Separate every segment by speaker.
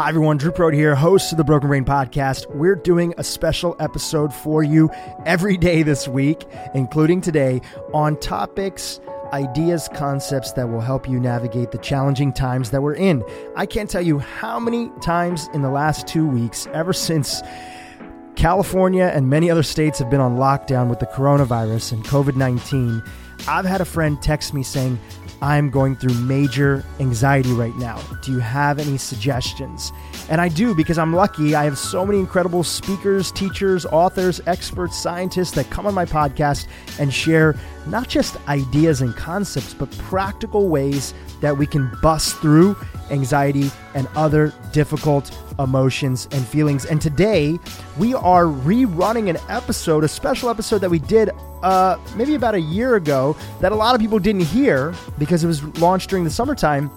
Speaker 1: Hi, everyone. Dhru Purohit here, host of the Broken Brain Podcast. We're doing a special episode for you every day this week, including today, on topics, ideas, concepts that will help you navigate the challenging times that we're in. I can't tell you how many times in the last two weeks, ever since California and many other states have been on lockdown with the coronavirus and COVID 19, I've had a friend text me saying, I'm going through major anxiety right now. Do you have any suggestions? And I do because I'm lucky. I have so many incredible speakers, teachers, authors, experts, scientists that come on my podcast and share not just ideas and concepts, but practical ways that we can bust through anxiety and other difficult emotions and feelings. And today we are rerunning an episode, a special episode that we did uh, maybe about a year ago that a lot of people didn't hear because it was launched during the summertime.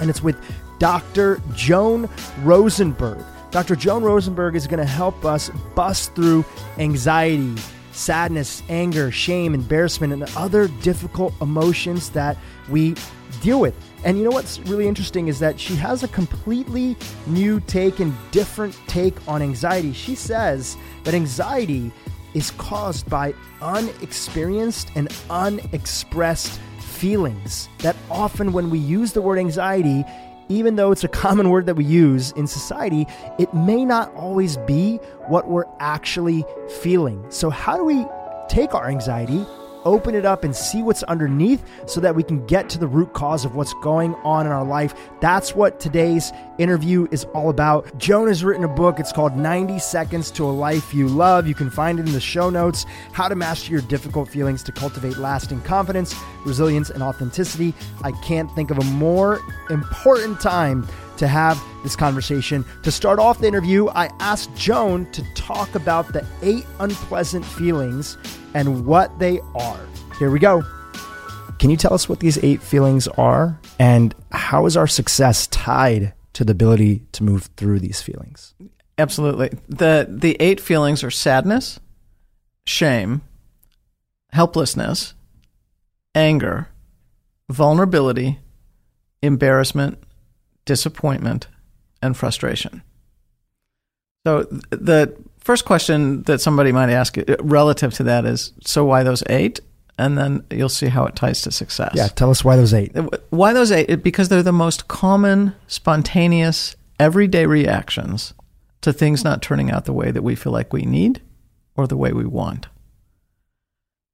Speaker 1: And it's with Dr. Joan Rosenberg. Dr. Joan Rosenberg is going to help us bust through anxiety, sadness, anger, shame, embarrassment, and other difficult emotions that we deal with. And you know what's really interesting is that she has a completely new take and different take on anxiety. She says that anxiety is caused by unexperienced and unexpressed feelings. That often, when we use the word anxiety, even though it's a common word that we use in society, it may not always be what we're actually feeling. So, how do we take our anxiety, open it up, and see what's underneath so that we can get to the root cause of what's going on in our life? That's what today's interview is all about. Joan has written a book. It's called 90 Seconds to a Life You Love. You can find it in the show notes How to Master Your Difficult Feelings to Cultivate Lasting Confidence, Resilience, and Authenticity. I can't think of a more important time to have this conversation. To start off the interview, I asked Joan to talk about the eight unpleasant feelings and what they are. Here we go. Can you tell us what these eight feelings are and how is our success tied to the ability to move through these feelings?
Speaker 2: Absolutely. The the eight feelings are sadness, shame, helplessness, anger, vulnerability, embarrassment, disappointment, and frustration. So the first question that somebody might ask uh, relative to that is so why those eight? And then you'll see how it ties to success.
Speaker 1: Yeah, tell us why those eight.
Speaker 2: Why those eight? Because they're the most common, spontaneous, everyday reactions to things not turning out the way that we feel like we need or the way we want.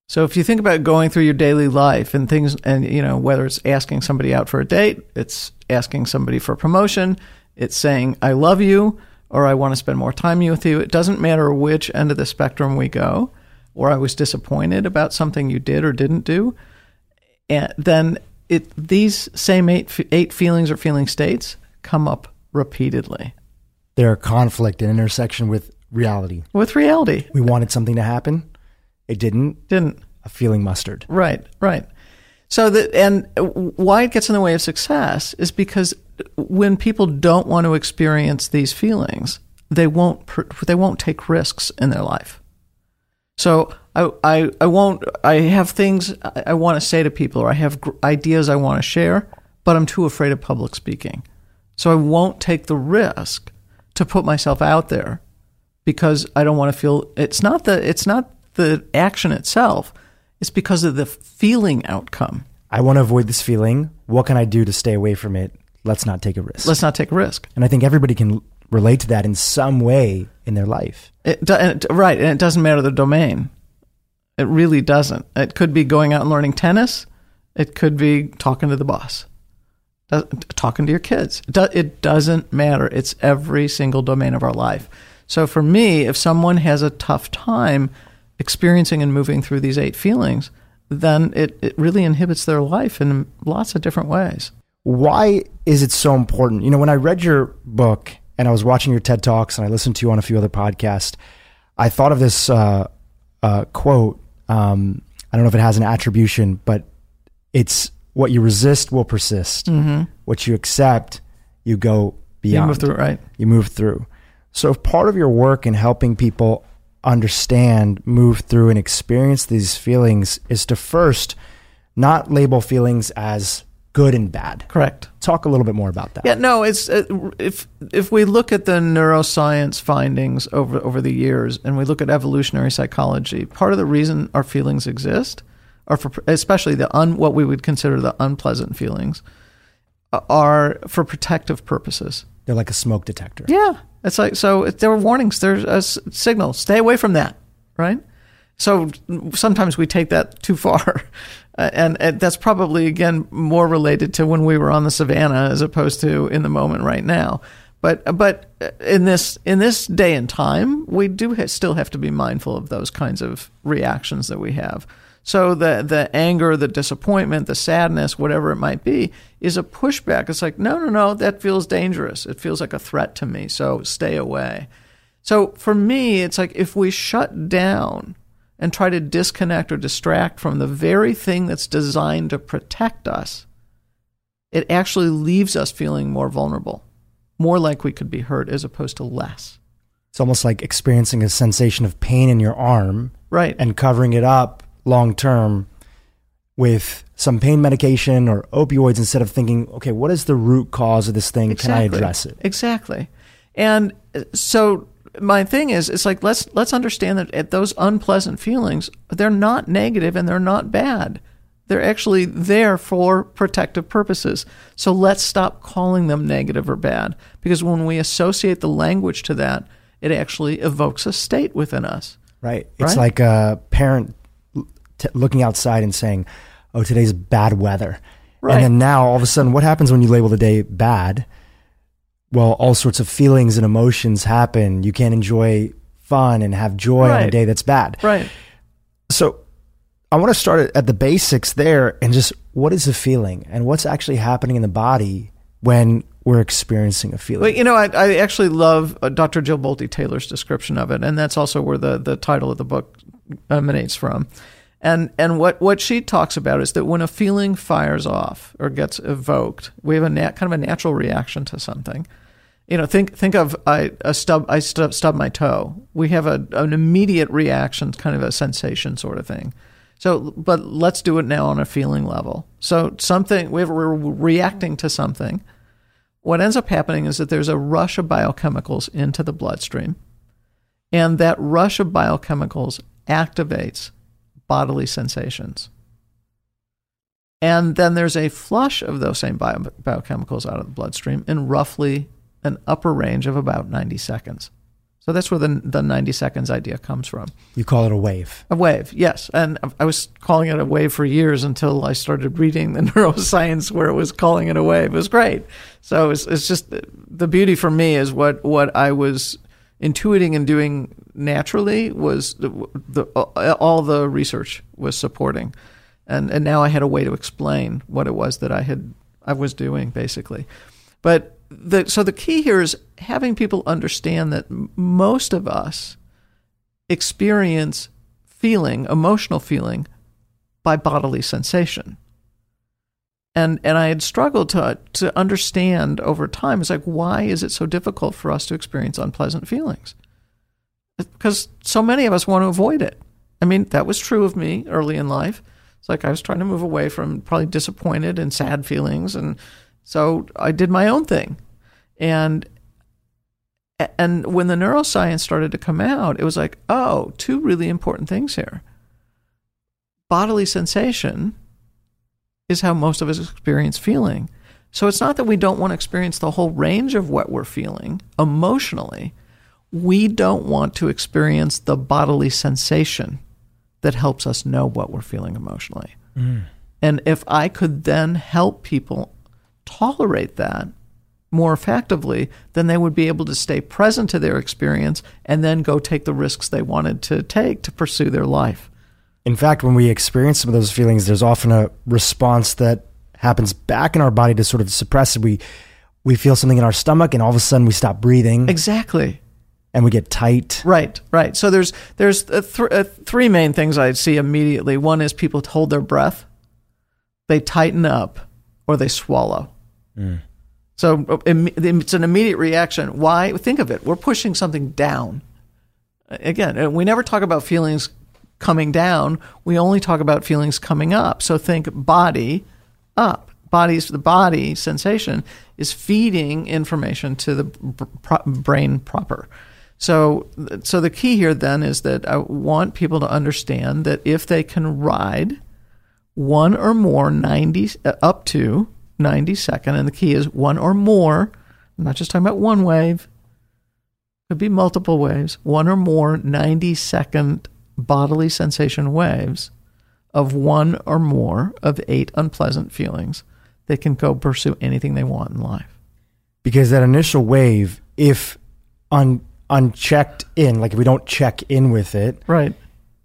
Speaker 2: So if you think about going through your daily life and things, and you know whether it's asking somebody out for a date, it's asking somebody for a promotion, it's saying I love you or I want to spend more time with you. It doesn't matter which end of the spectrum we go, or I was disappointed about something you did or didn't do, and then it these same eight eight feelings or feeling states come up repeatedly.
Speaker 1: They're conflict and intersection with reality.
Speaker 2: With reality,
Speaker 1: we wanted something to happen it didn't.
Speaker 2: Didn't.
Speaker 1: A feeling mustard.
Speaker 2: Right, right. So that and why it gets in the way of success is because when people don't want to experience these feelings, they won't they won't take risks in their life. So I I, I won't I have things I want to say to people or I have ideas I want to share, but I'm too afraid of public speaking. So I won't take the risk to put myself out there because I don't want to feel it's not the it's not the action itself. It's because of the feeling outcome.
Speaker 1: I want to avoid this feeling. What can I do to stay away from it? Let's not take a risk.
Speaker 2: Let's not take a risk.
Speaker 1: And I think everybody can relate to that in some way in their life.
Speaker 2: It, it, right. And it doesn't matter the domain. It really doesn't. It could be going out and learning tennis. It could be talking to the boss, talking to your kids. It doesn't matter. It's every single domain of our life. So for me, if someone has a tough time experiencing and moving through these eight feelings, then it, it really inhibits their life in lots of different ways.
Speaker 1: Why is it so important? You know, when I read your book and I was watching your TED Talks and I listened to you on a few other podcasts, I thought of this uh, uh, quote. Um, I don't know if it has an attribution, but it's what you resist will persist. Mm-hmm. What you accept, you go beyond.
Speaker 2: You move through, right?
Speaker 1: You move through. So, if part of your work in helping people understand, move through, and experience these feelings is to first not label feelings as good and bad.
Speaker 2: Correct.
Speaker 1: Talk a little bit more about that.
Speaker 2: Yeah, no, it's uh, if if we look at the neuroscience findings over over the years, and we look at evolutionary psychology, part of the reason our feelings exist, are for especially the un, what we would consider the unpleasant feelings, are for protective purposes.
Speaker 1: They're like a smoke detector.
Speaker 2: Yeah, it's like so. There were warnings. There's a signal. Stay away from that. Right. So sometimes we take that too far. Uh, and, and, that's probably again more related to when we were on the savannah as opposed to in the moment right now. But but in this in this day and time, we do ha- still have to be mindful of those kinds of reactions that we have. So the the anger, the disappointment, the sadness, whatever it might be, is a pushback. It's like no no no, that feels dangerous. It feels like a threat to me. So stay away. So for me, it's like if we shut down and try to disconnect or distract from the very thing that's designed to protect us, it actually leaves us feeling more vulnerable, more like we could be hurt as opposed to less.
Speaker 1: It's almost like experiencing a sensation of pain in your arm.
Speaker 2: Right.
Speaker 1: And covering it up long term with some pain medication or opioids instead of thinking, okay, what is the root cause of this thing?
Speaker 2: Exactly.
Speaker 1: Can I address it?
Speaker 2: Exactly. And uh, so my thing is it's like let's let's understand that those unpleasant feelings they're not negative and they're not bad they're actually there for protective purposes so let's stop calling them negative or bad because when we associate the language to that it actually evokes a state within us
Speaker 1: right it's right? like a parent t- looking outside and saying oh today's bad weather right. and then now all of a sudden what happens when you label the day bad well, all sorts of feelings and emotions happen. You can't enjoy fun and have joy right. on a day that's bad.
Speaker 2: Right.
Speaker 1: So I want to start at the basics there and just what is a feeling and what's actually happening in the body when we're experiencing a feeling.
Speaker 2: Well, you know, I, I actually love uh, Dr. Jill Bolte Taylor's description of it, and that's also where the, the title of the book emanates from. And and what, what she talks about is that when a feeling fires off or gets evoked, we have a nat, kind of a natural reaction to something you know, think think of I a stub I stub, stub my toe. We have a, an immediate reaction, kind of a sensation sort of thing. So, but let's do it now on a feeling level. So something we're reacting to something. What ends up happening is that there's a rush of biochemicals into the bloodstream, and that rush of biochemicals activates bodily sensations. And then there's a flush of those same bio- biochemicals out of the bloodstream in roughly an upper range of about 90 seconds. So that's where the, the 90 seconds idea comes from.
Speaker 1: You call it a wave.
Speaker 2: A wave, yes. And I was calling it a wave for years until I started reading the neuroscience where it was calling it a wave. It was great. So it's, it's just the beauty for me is what, what I was intuiting and doing naturally was the, the, uh, all the research was supporting. And, and now I had a way to explain what it was that I had I was doing basically. But the, so the key here is having people understand that most of us experience feeling, emotional feeling, by bodily sensation. And and I had struggled to to understand over time. It's like why is it so difficult for us to experience unpleasant feelings? Because so many of us want to avoid it. I mean, that was true of me early in life. It's like I was trying to move away from probably disappointed and sad feelings and so I did my own thing. And and when the neuroscience started to come out, it was like, oh, two really important things here. Bodily sensation is how most of us experience feeling. So it's not that we don't want to experience the whole range of what we're feeling emotionally. We don't want to experience the bodily sensation that helps us know what we're feeling emotionally. Mm. And if I could then help people tolerate that more effectively, then they would be able to stay present to their experience and then go take the risks they wanted to take to pursue their life.
Speaker 1: In fact, when we experience some of those feelings, there's often a response that happens back in our body to sort of suppress it. We we feel something in our stomach, and all of a sudden we stop breathing.
Speaker 2: Exactly.
Speaker 1: And we get tight.
Speaker 2: Right, right. So there's there's th- three main things I see immediately. One is people hold their breath, they tighten up, or they swallow. Mm. So it's an immediate reaction. Why? Think of it. We're pushing something down. Again, we never talk about feelings coming down. We only talk about feelings coming up. So think body up. body's the body sensation is feeding information to the br- brain proper. So, so the key here then is that I want people to understand that if they can ride one or more 90 uh, up to 90 second, and the key is one or more. I'm not just talking about one wave. Could be multiple waves. One or more 90 second bodily sensation waves of one or more of eight unpleasant feelings. They can go pursue anything they want in life.
Speaker 1: Because that initial wave, if un, unchecked in, like if we don't check in with it,
Speaker 2: right,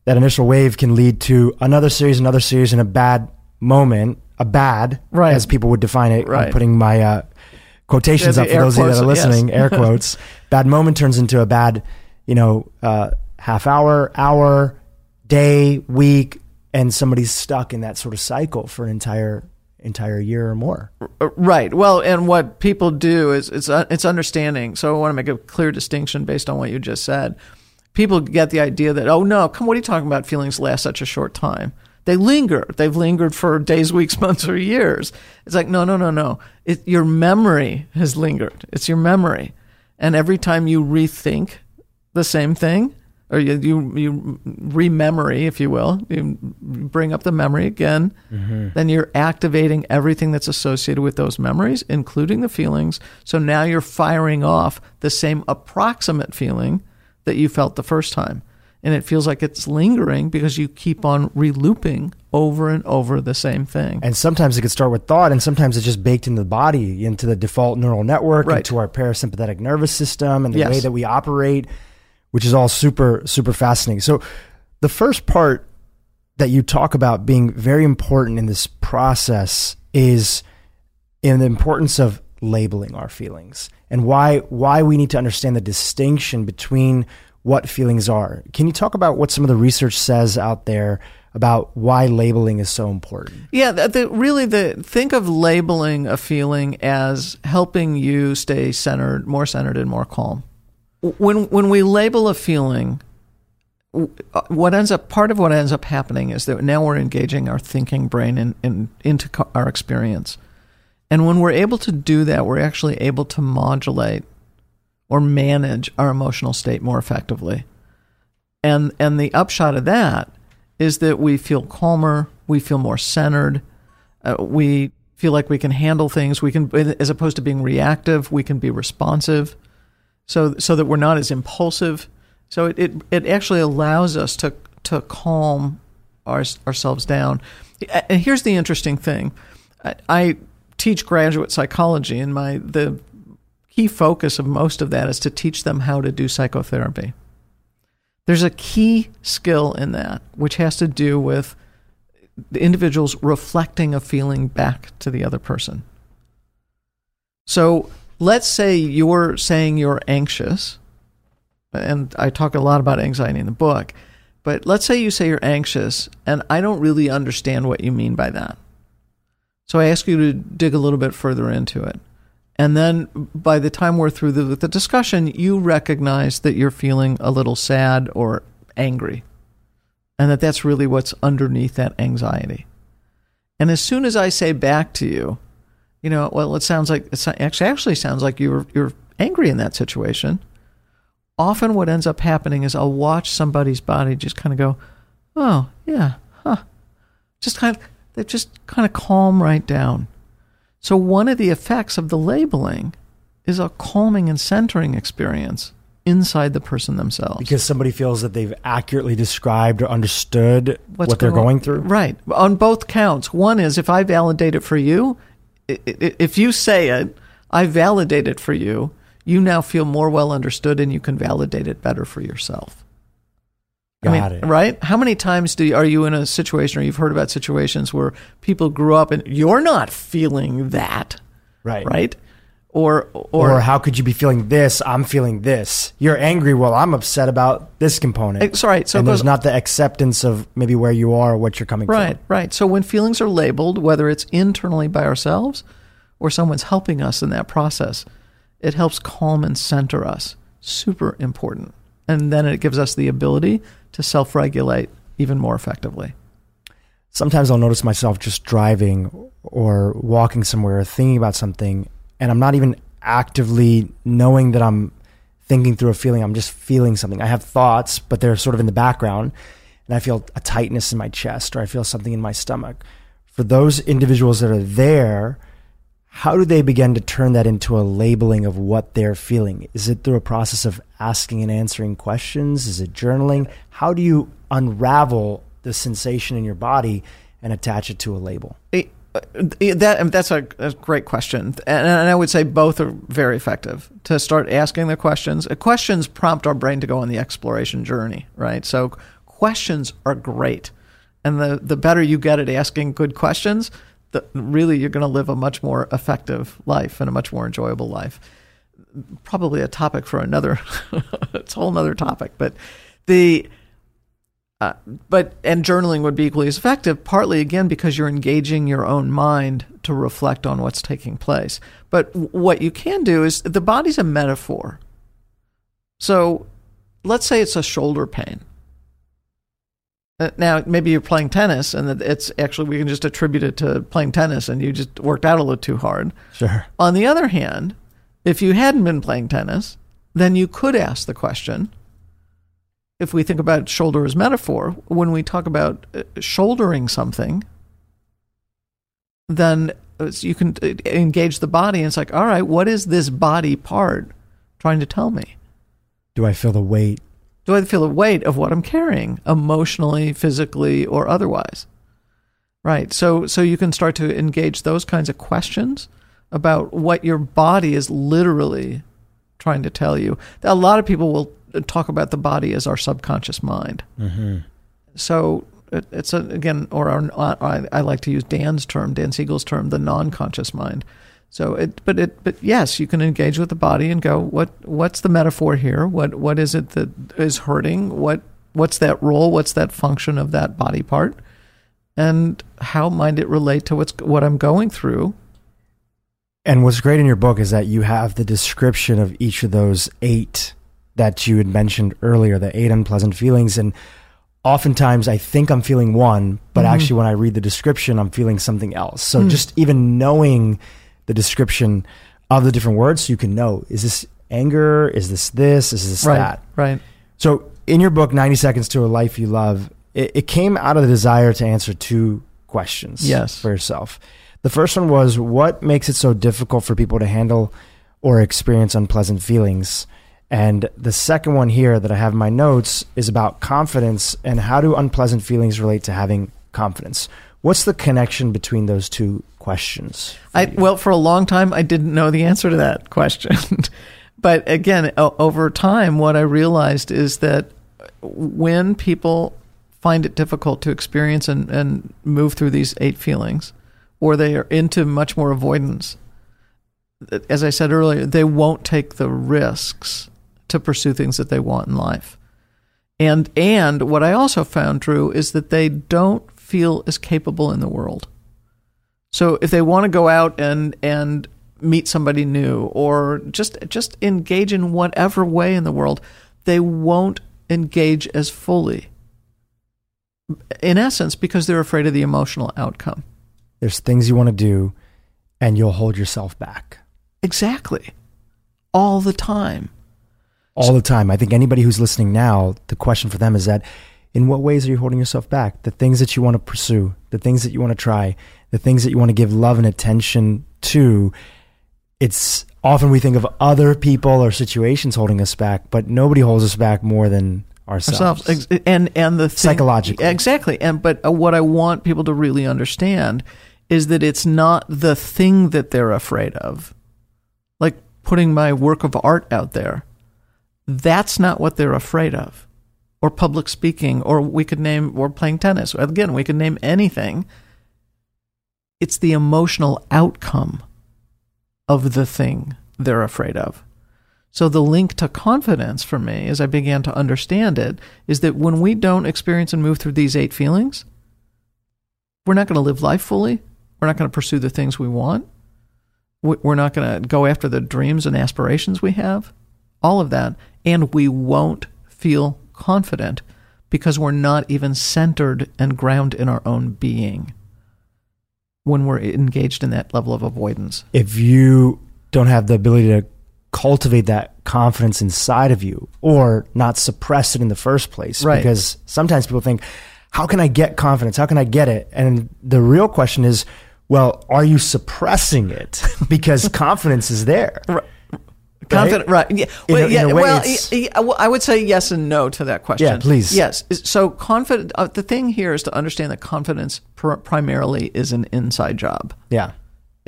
Speaker 1: that initial wave can lead to another series, another series, and a bad moment, a bad,
Speaker 2: right.
Speaker 1: as people would define it.
Speaker 2: Right.
Speaker 1: I'm putting my uh, quotations
Speaker 2: Yeah,
Speaker 1: up for those of you that are listening.
Speaker 2: yes.
Speaker 1: Air quotes. bad moment turns into a bad, you know, uh, half hour, hour, day, week, and somebody's stuck in that sort of cycle for an entire entire year or more.
Speaker 2: Right. Well, and what people do is it's uh, it's understanding. So I want to make a clear distinction based on what you just said. People get the idea that oh no, come what are you talking about? Feelings last such a short time. They linger. They've lingered for days, weeks, months, or years. It's like no, no, no, no. It, your memory has lingered. It's your memory, and every time you rethink the same thing, or you you, you rememory, if you will, you bring up the memory again, mm-hmm. then you're activating everything that's associated with those memories, including the feelings. So now you're firing off the same approximate feeling that you felt the first time. And it feels like it's lingering because you keep on relooping over and over the same thing.
Speaker 1: And sometimes it could start with thought, and sometimes it's just baked into the body, into the default neural network,
Speaker 2: Right.
Speaker 1: into our parasympathetic nervous system, and the
Speaker 2: Yes.
Speaker 1: way that we operate, which is all super, super fascinating. So, the first part that you talk about being very important in this process is in the importance of labeling our feelings and why why we need to understand the distinction between what feelings are. Can you talk about what some of the research says out there about why labeling is so important?
Speaker 2: Yeah, the, the, really, the think of labeling a feeling as helping you stay centered, more centered, and more calm. When when we label a feeling, uh, what ends up part of what ends up happening is that now we're engaging our thinking brain in, in, into our experience, and when we're able to do that, we're actually able to modulate or manage our emotional state more effectively. And and the upshot of that is that we feel calmer, we feel more centered, uh, we feel like we can handle things. We can, as opposed to being reactive, we can be responsive, so so that we're not as impulsive. So it it, it actually allows us to to calm our, ourselves down. And here's the interesting thing: I, I teach graduate psychology, and my the key focus of most of that is to teach them how to do psychotherapy. There's a key skill in that, which has to do with the individual's reflecting a feeling back to the other person. So let's say you're saying you're anxious, and I talk a lot about anxiety in the book, but let's say you say you're anxious, and I don't really understand what you mean by that. So I ask you to dig a little bit further into it. And then by the time we're through the, the discussion, you recognize that you're feeling a little sad or angry, and that that's really what's underneath that anxiety. And as soon as I say back to you, you know, well, it sounds like it actually actually sounds like you're you're angry in that situation. Often, what ends up happening is I'll watch somebody's body just kind of go, "Oh, yeah, huh," just kind of they just kind of calm right down. So one of the effects of the labeling is a calming and centering experience inside the person themselves.
Speaker 1: Because somebody feels that they've accurately described or understood
Speaker 2: What's
Speaker 1: what they're
Speaker 2: going-
Speaker 1: going through.
Speaker 2: Right. On both counts. One is if I validate it for you, if you say it, I validate it for you, you now feel more well understood and you can validate it better for yourself.
Speaker 1: Got
Speaker 2: I mean,
Speaker 1: it.
Speaker 2: right? How many times do you, are you in a situation or you've heard about situations where people grew up and you're not feeling that,
Speaker 1: Right.
Speaker 2: right? Or
Speaker 1: Or,
Speaker 2: or,
Speaker 1: how could you be feeling this? I'm feeling this. You're angry. Well, I'm upset about this component.
Speaker 2: Sorry, so
Speaker 1: and there's not the acceptance of maybe where you are or what you're coming
Speaker 2: Right,
Speaker 1: from.
Speaker 2: Right, right. So when feelings are labeled, whether it's internally by ourselves or someone's helping us in that process, it helps calm and center us. Super important. And then it gives us the ability to self regulate even more effectively.
Speaker 1: sometimes I'll notice myself just driving or walking somewhere, thinking about something, and I'm not even actively knowing that I'm thinking through a feeling. I'm just feeling something. I have thoughts, but they're sort of in the background, and I feel a tightness in my chest or I feel something in my stomach. For those individuals that are there, how do they begin to turn that into a labeling of what they're feeling? Is it through a process of asking and answering questions? Is it journaling? How do you unravel the sensation in your body and attach it to a label?
Speaker 2: That that's a, a, great question, and, and I would say both are very effective. To start asking the questions, uh, questions prompt our brain to go on the exploration journey, right? So questions are great, and the the better you get at asking good questions, the, really you're going to live a much more effective life and a much more enjoyable life. Probably a topic for another, it's a whole other topic, but the uh, but and journaling would be equally as effective, partly again because you're engaging your own mind to reflect on what's taking place. But w- what you can do is the body's a metaphor. So let's say it's a shoulder pain. Uh, now, maybe you're playing tennis, and it's actually we can just attribute it to playing tennis, and you just worked out a little too hard.
Speaker 1: Sure.
Speaker 2: On the other hand, if you hadn't been playing tennis, then you could ask the question. If we think about shoulder as metaphor, when we talk about uh, shouldering something, then uh, you can engage the body, and it's like, all right, what is this body part trying to tell me?
Speaker 1: Do I feel the weight
Speaker 2: do I feel the weight of what I'm carrying emotionally, physically, or otherwise? Right. So so you can start to engage those kinds of questions about what your body is literally trying to tell you. A lot of people will talk about the body as our subconscious mind. Mm-hmm. So it, it's a, again, or our, I, I like to use Dan's term, Dan Siegel's term, the non-conscious mind. So it, but it, but yes, you can engage with the body and go, what, what's the metaphor here? What, what is it that is hurting? What, what's that role? What's that function of that body part? And how might it relate to what's, what I'm going through?
Speaker 1: And what's great in your book is that you have the description of each of those eight that you had mentioned earlier, the eight unpleasant feelings. And oftentimes I think I'm feeling one, but mm-hmm. actually when I read the description, I'm feeling something else. So mm. just even knowing the description of the different words so you can know is this anger is this this is this
Speaker 2: right,
Speaker 1: that
Speaker 2: right
Speaker 1: so in your book 90 seconds to a life you love it, it came out of the desire to answer two questions
Speaker 2: yes.
Speaker 1: for yourself the first one was what makes it so difficult for people to handle or experience unpleasant feelings and the second one here that I have in my notes is about confidence and how do unpleasant feelings relate to having confidence. What's the connection between those two questions?
Speaker 2: I, well, for a long time, I didn't know the answer to that question. but again, over time, what I realized is that when people find it difficult to experience and, and move through these eight feelings, or they are into much more avoidance, as I said earlier, they won't take the risks to pursue things that they want in life. And and what I also found true is that they don't feel as capable in the world. So if they want to go out and and meet somebody new or just just engage in whatever way in the world, they won't engage as fully. In essence, because they're afraid of the emotional outcome.
Speaker 1: There's things you want to do and you'll hold yourself back.
Speaker 2: Exactly. All the time.
Speaker 1: All the time. I think anybody who's listening now, the question for them is that in what ways are you holding yourself back? The things that you want to pursue, the things that you want to try, the things that you want to give love and attention to. It's often we think of other people or situations holding us back, but nobody holds us back more than ourselves.
Speaker 2: ourselves. And and the thing,
Speaker 1: psychologically
Speaker 2: exactly. And but uh, what I want people to really understand is that it's not the thing that they're afraid of, like putting my work of art out there. That's not what they're afraid of or public speaking, or we could name, or playing tennis. Again, we could name anything. It's the emotional outcome of the thing they're afraid of. So the link to confidence for me, as I began to understand it, is that when we don't experience and move through these eight feelings, we're not going to live life fully. We're not going to pursue the things we want. We're not going to go after the dreams and aspirations we have. All of that. And we won't feel confident because we're not even centered and ground in our own being when we're engaged in that level of avoidance.
Speaker 1: If you don't have the ability to cultivate that confidence inside of you or not suppress it in the first place,
Speaker 2: Right.
Speaker 1: because sometimes people think, how can I get confidence? How can I get it? And the real question is, well, are you suppressing it? Because confidence is there.
Speaker 2: Confident, right? Yeah.
Speaker 1: In
Speaker 2: Well,
Speaker 1: in
Speaker 2: yeah,
Speaker 1: way,
Speaker 2: well,
Speaker 1: it's-
Speaker 2: y- y- well, I would say yes and no to that question.
Speaker 1: Yeah, please.
Speaker 2: Yes. So, confident. Uh, the thing here is to understand that confidence pr- primarily is an inside job.
Speaker 1: Yeah.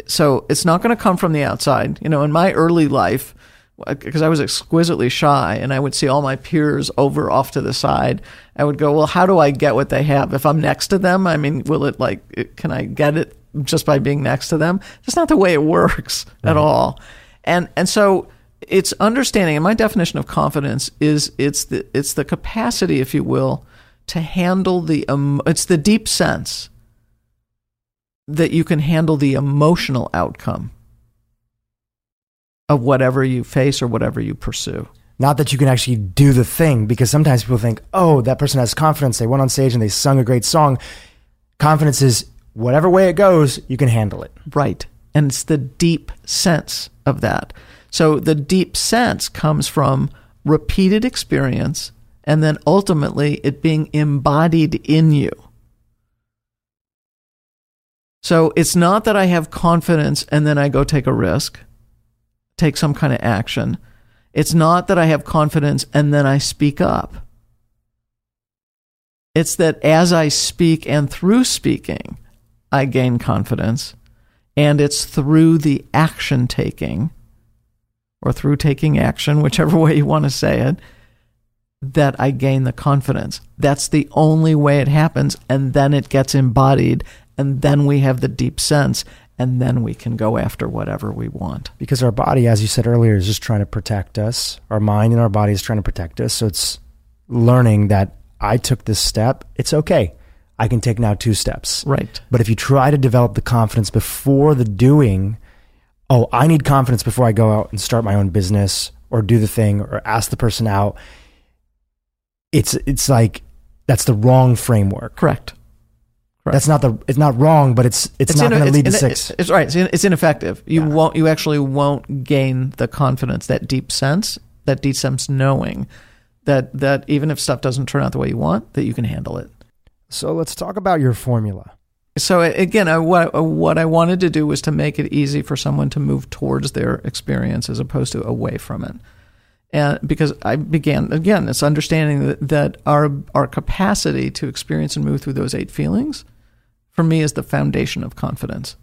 Speaker 2: So it's not going to come from the outside. You know, in my early life, because I was exquisitely shy and I would see all my peers over off to the side, I would go, well, how do I get what they have? If I'm next to them, I mean, will it like, it- can I get it just by being next to them? That's not the way it works at all. And, and so it's understanding, and my definition of confidence is it's the, it's the capacity, if you will, to handle the, um, it's the deep sense that you can handle the emotional outcome of whatever you face or whatever you pursue.
Speaker 1: Not that you can actually do the thing, because sometimes people think, oh, that person has confidence. They went on stage and they sung a great song. Confidence is whatever way it goes, you can handle it.
Speaker 2: Right. And it's the deep sense of that. So the deep sense comes from repeated experience and then ultimately it being embodied in you. So it's not that I have confidence and then I go take a risk, take some kind of action. It's not that I have confidence and then I speak up. It's that as I speak and through speaking, I gain confidence. And it's through the action taking or through taking action, whichever way you want to say it, that I gain the confidence. That's the only way it happens. And then it gets embodied. And then we have the deep sense. And then we can go after whatever we want.
Speaker 1: Because our body, as you said earlier, is just trying to protect us. Our mind and our body is trying to protect us. So it's learning that I took this step. It's okay. I can take now two steps.
Speaker 2: Right.
Speaker 1: But if you try to develop the confidence before the doing, oh, I need confidence before I go out and start my own business or do the thing or ask the person out. It's it's like that's the wrong framework.
Speaker 2: Correct. Correct.
Speaker 1: That's not the it's not wrong, but it's it's, not going to lead to six.
Speaker 2: It's right. It's, in, it's ineffective. You
Speaker 1: Yeah.
Speaker 2: won't. You actually won't gain the confidence, that deep sense, that deep sense knowing that that even if stuff doesn't turn out the way you want, that you can handle it.
Speaker 1: So let's talk about your formula.
Speaker 2: So again, I, what what I wanted to do was to make it easy for someone to move towards their experience as opposed to away from it. And because I began again, it's understanding that, that our our capacity to experience and move through those eight feelings, for me, is the foundation of confidence.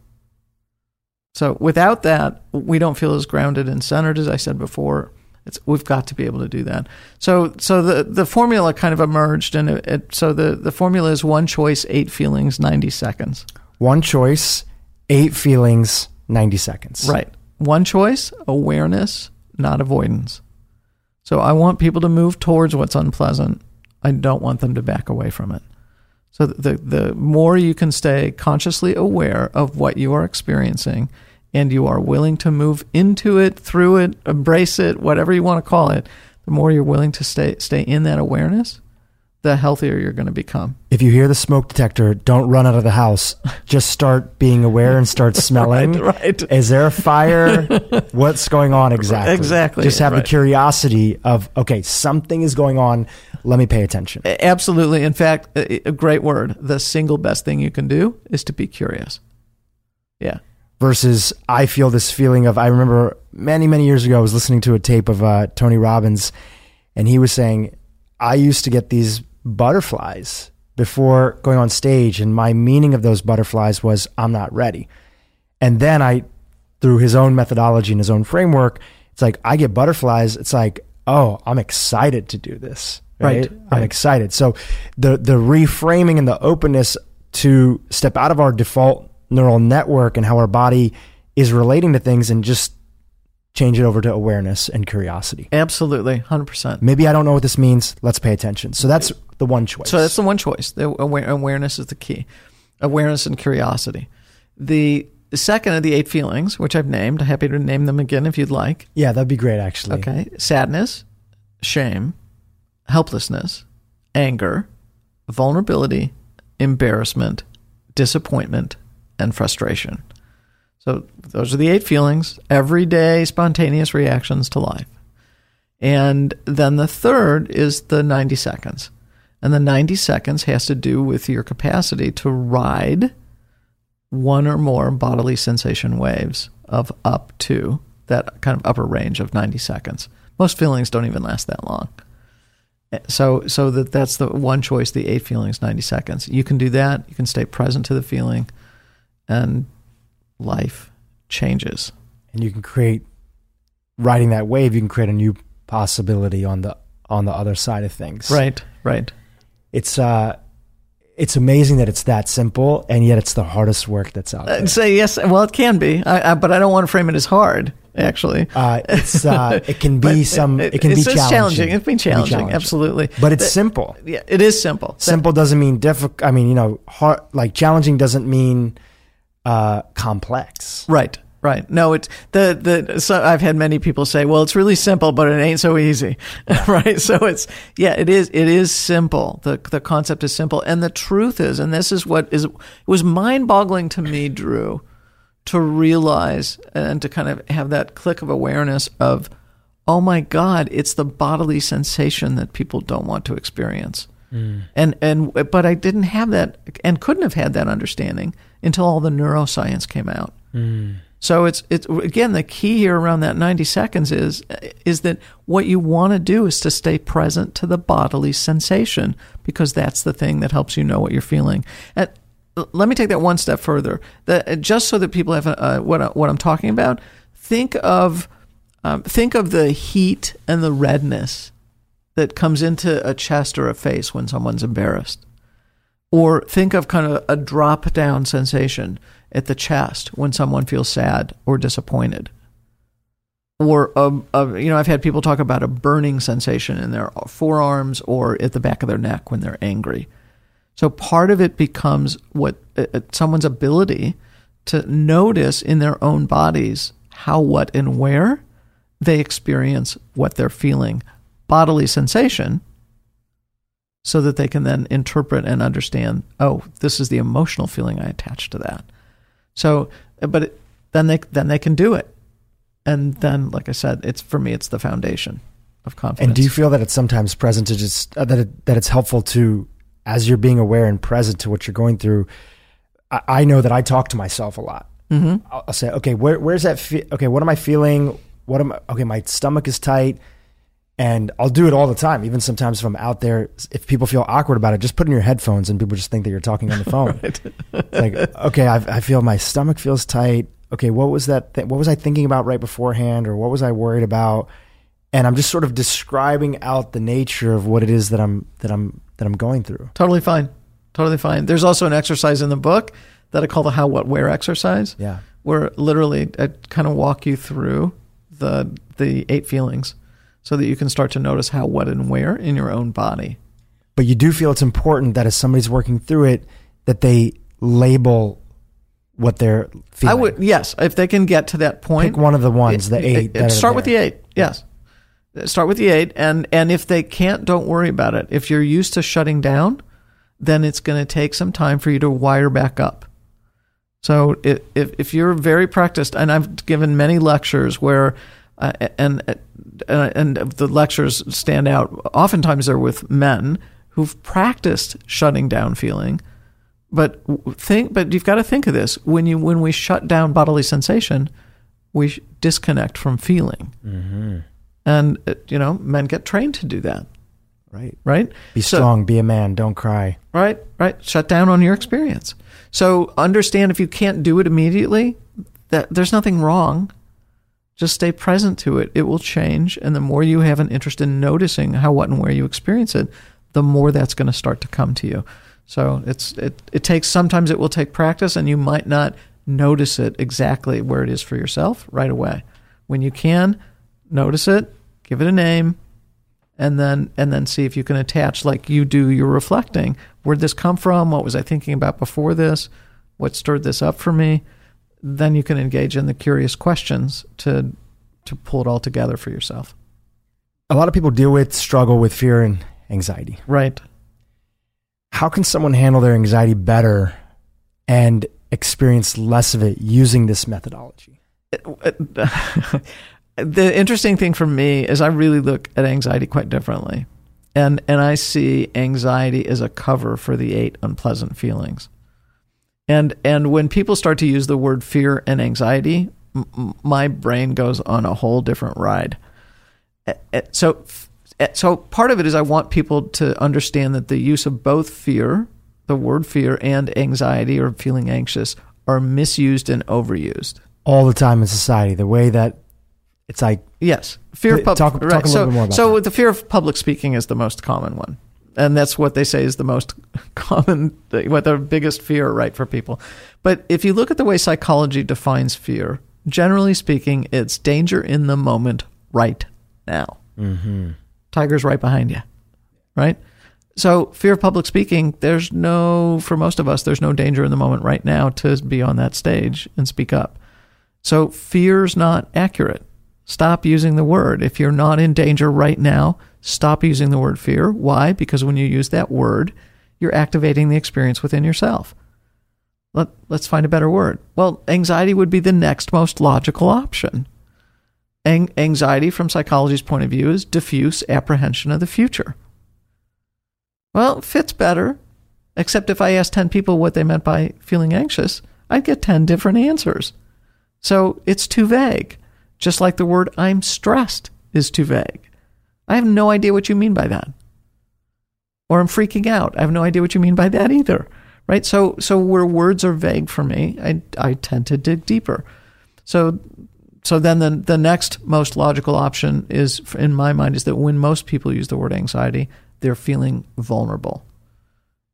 Speaker 2: So without that, we don't feel as grounded and centered as I said before. It's, we've got to be able to do that. So, so the, the formula kind of emerged, and it, it, so the, the formula is one choice, eight feelings, ninety seconds.
Speaker 1: One choice, eight feelings, 90 seconds.
Speaker 2: Right. One choice, awareness, not avoidance. So I want people to move towards what's unpleasant. I don't want them to back away from it. So the the more you can stay consciously aware of what you are experiencing and you are willing to move into it, through it, embrace it, whatever you want to call it, the more you're willing to stay stay in that awareness, the healthier you're going to become.
Speaker 1: If you hear the smoke detector, don't run out of the house. Just start being aware and start smelling.
Speaker 2: Right, right.
Speaker 1: Is there a fire? What's going on exactly?
Speaker 2: Exactly,
Speaker 1: Just have
Speaker 2: right.
Speaker 1: the curiosity of, okay, something is going on. Let me pay attention.
Speaker 2: Absolutely. In fact, a, a great word. The single best thing you can do is to be curious. Yeah.
Speaker 1: Versus I feel this feeling of I remember many many years ago I was listening to a tape of uh, Tony Robbins and he was saying I used to get these butterflies before going on stage and my meaning of those butterflies was I'm not ready. And then I through his own methodology and his own framework it's like I get butterflies it's like oh I'm excited to do this
Speaker 2: Right,
Speaker 1: I'm
Speaker 2: right.
Speaker 1: excited. So the the reframing and the openness to step out of our default neural network and how our body is relating to things and just change it over to awareness and curiosity.
Speaker 2: Absolutely. 100%.
Speaker 1: Maybe I don't know what this means. Let's pay attention. So that's the one choice.
Speaker 2: So that's the one choice. The aware, awareness is the key. Awareness and curiosity. The second of the eight feelings, which I've named, happy to name them again if you'd like.
Speaker 1: yeah, that'd be great actually.
Speaker 2: Okay. Sadness, shame, helplessness, anger, vulnerability, embarrassment, disappointment, and frustration. So those are the eight feelings, everyday spontaneous reactions to life. And then the third is the 90 seconds. And the 90 seconds has to do with your capacity to ride one or more bodily sensation waves of up to that kind of upper range of 90 seconds. Most feelings don't even last that long. So, so that that's the one choice. The eight feelings, 90 seconds. You can do that. You can stay present to the feeling, and life changes.
Speaker 1: And you can create riding that wave. You can create a new possibility on the on the other side of things.
Speaker 2: Right. Right.
Speaker 1: It's uh, it's amazing that it's that simple, and yet it's the hardest work that's out there.
Speaker 2: Uh, say yes. Well, it can be, I, I, but I don't want to frame it as hard. Actually,
Speaker 1: Uh, it's uh, it can be some it, can be
Speaker 2: it's
Speaker 1: challenging.
Speaker 2: It's been
Speaker 1: It can be
Speaker 2: challenging,
Speaker 1: challenging.
Speaker 2: absolutely.
Speaker 1: but it's
Speaker 2: That-
Speaker 1: simple.
Speaker 2: Yeah, it is simple. That-
Speaker 1: Simple doesn't mean difficult. I mean, you know, hard, like challenging doesn't mean uh, complex.
Speaker 2: Right, right. No, it's the the. So I've had many people say, "Well, it's really simple, but it ain't so easy." right. So it's yeah, it is. It is simple. the The concept is simple, and the truth is, and this is what is it was mind boggling to me, Dhru, to realize and to kind of have that click of awareness of, oh my God, it's the bodily sensation that people don't want to experience. And and but I didn't have that and couldn't have had that understanding until all the neuroscience came out. So it's it's again the key here around that 90 seconds is is that what you want to do is to stay present to the bodily sensation because that's the thing that helps you know what you're feeling. And let me take that one step further. That just so that people have uh, what what I'm talking about, think of um, think of the heat and the redness that comes into a chest or a face when someone's embarrassed. Or think of kind of a drop down sensation at the chest when someone feels sad or disappointed. Or, a, a, you know, I've had people talk about a burning sensation in their forearms or at the back of their neck when they're angry. So part of it becomes what uh, uh, someone's ability to notice in their own bodies how, what, and where they experience what they're feeling, bodily sensation, so that they can then interpret and understand, oh, this is the emotional feeling I attach to that. So, but it, then they then they can do it, and then, like I said, it's for me, it's the foundation of confidence.
Speaker 1: And do you feel that it's sometimes present to just uh, that it, that it's helpful to as you're being aware and present to what you're going through? I, I know that I talk to myself a lot.
Speaker 2: Mhm.
Speaker 1: I'll, I'll say, okay, where, where's that? Fe- okay, what am I feeling? What am I? Okay, my stomach is tight, and I'll do it all the time. Even sometimes if I'm out there, if people feel awkward about it, just put in your headphones, and people just think that you're talking on the phone. Like, okay, I, I feel my stomach feels tight. Okay, what was that? Th- what was I thinking about right beforehand, or what was I worried about? And I'm just sort of describing out the nature of what it is that I'm that I'm that I'm going through.
Speaker 2: Totally fine. Totally fine. There's also an exercise in the book that I call the how, what, where exercise,
Speaker 1: Yeah.
Speaker 2: where literally I kind of walk you through the the eight feelings so that you can start to notice how, what, and where in your own body.
Speaker 1: But you do feel it's important that as somebody's working through it, that they label what they're feeling.
Speaker 2: I would, yes, if they can get to that point.
Speaker 1: pick one of the ones, the eight.
Speaker 2: it-
Speaker 1: that
Speaker 2: start with the eight. Yes. Start with the eight, and and if they can't, don't worry about it. If you're used to shutting down, then it's going to take some time for you to wire back up. So if, if you're very practiced, and I've given many lectures where, uh, and uh, and the lectures stand out. Oftentimes they're with men who've practiced shutting down feeling, but think. But you've got to think of this when you when we shut down bodily sensation, we disconnect from feeling.
Speaker 1: Mm-hmm.
Speaker 2: And, uh, you know, men get trained to do that,
Speaker 1: Right.
Speaker 2: right?
Speaker 1: Be
Speaker 2: So-
Speaker 1: strong. Be a man. Don't cry.
Speaker 2: Right, right. Shut down on your experience. So understand if you can't do it immediately, that there's nothing wrong. Just stay present to it. It will change. And the more you have an interest in noticing how, what, and where you experience it, the more that's going to start to come to you. So it's it, it takes sometimes it will take practice and you might not notice it exactly where it is for yourself right away. When you can, notice it, give it a name, and then and then see if you can attach like you do your reflecting where'd this come from what was i thinking about before this what stirred this up for me then you can engage in the curious questions to to pull it all together for yourself
Speaker 1: A lot of people deal with struggle with fear and anxiety.
Speaker 2: right
Speaker 1: How can someone handle their anxiety better and experience less of it using this methodology?
Speaker 2: the interesting thing for me is I really look at anxiety quite differently. And, and I see anxiety as a cover for the eight unpleasant feelings. And, and when people start to use the word fear and anxiety, m- my brain goes on a whole different ride. Eh, eh, so, eh, so part of it is I want people to understand that the use of both fear, the word fear, and anxiety or feeling anxious are misused and overused
Speaker 1: all the time in society. The way that it's like
Speaker 2: yes, fear of
Speaker 1: public. Talk, talk right. a little
Speaker 2: so,
Speaker 1: bit more about
Speaker 2: so
Speaker 1: that.
Speaker 2: the fear of public speaking is the most common one, and that's what they say is the most common, what the biggest fear, right, for people. But if you look at the way psychology defines fear, generally speaking, it's danger in the moment, right now. Mm-hmm. Tiger's right behind you, right? So, fear of public speaking, there's no, for most of us, there's no danger in the moment right now to be on that stage and speak up. So, fear's not accurate. Stop using the word. If you're not in danger right now, stop using the word fear. Why? Because when you use that word, you're activating the experience within yourself. Let, let's find a better word. Well, anxiety would be the next most logical option. An- anxiety, from psychology's point of view, is diffuse apprehension of the future. Well, fits better, except if I asked 10 people what they meant by feeling anxious, I'd get 10 different answers. So it's too vague, just like the word I'm stressed is too vague. I have no idea what you mean by that. Or I'm freaking out. I have no idea what you mean by that either. Right? So so where words are vague for me, I I tend to dig deeper. So so then the the next most logical option is in my mind is that when most people use the word anxiety, they're feeling vulnerable.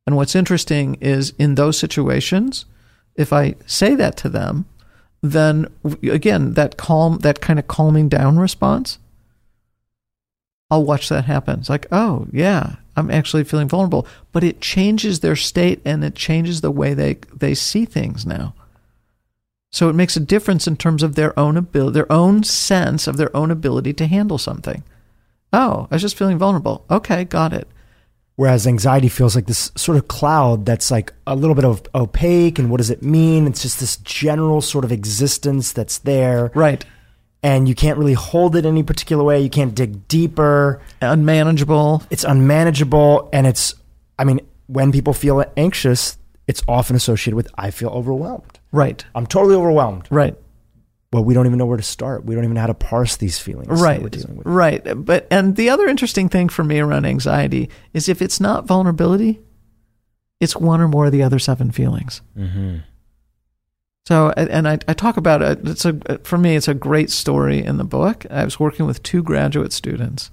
Speaker 2: And what's interesting is in those situations, if I say that to them, then again, that calm, that kind of calming down response, I'll watch that happen. It's like, oh, yeah, I'm actually feeling vulnerable. But it changes their state and it changes the way they, they see things now. So it makes a difference in terms of their own ability, their own sense of their own ability to handle something. Oh, I was just feeling vulnerable. Okay, got it.
Speaker 1: Whereas anxiety feels like this sort of cloud that's like a little bit of opaque. And what does it mean? It's just this general sort of existence that's there.
Speaker 2: Right.
Speaker 1: And you can't really hold it any particular way. You can't dig deeper.
Speaker 2: Unmanageable.
Speaker 1: It's unmanageable. And it's, I mean, when people feel anxious, it's often associated with, I feel overwhelmed.
Speaker 2: Right.
Speaker 1: I'm totally overwhelmed.
Speaker 2: Right
Speaker 1: well, we don't even know where to start. We don't even know how to parse these feelings.
Speaker 2: Right. Right. But and the other interesting thing for me around anxiety is if it's not vulnerability, it's one or more of the other seven feelings. Mm-hmm. So, and I, I talk about it. It's a for me, it's a great story in the book. I was working with two graduate students,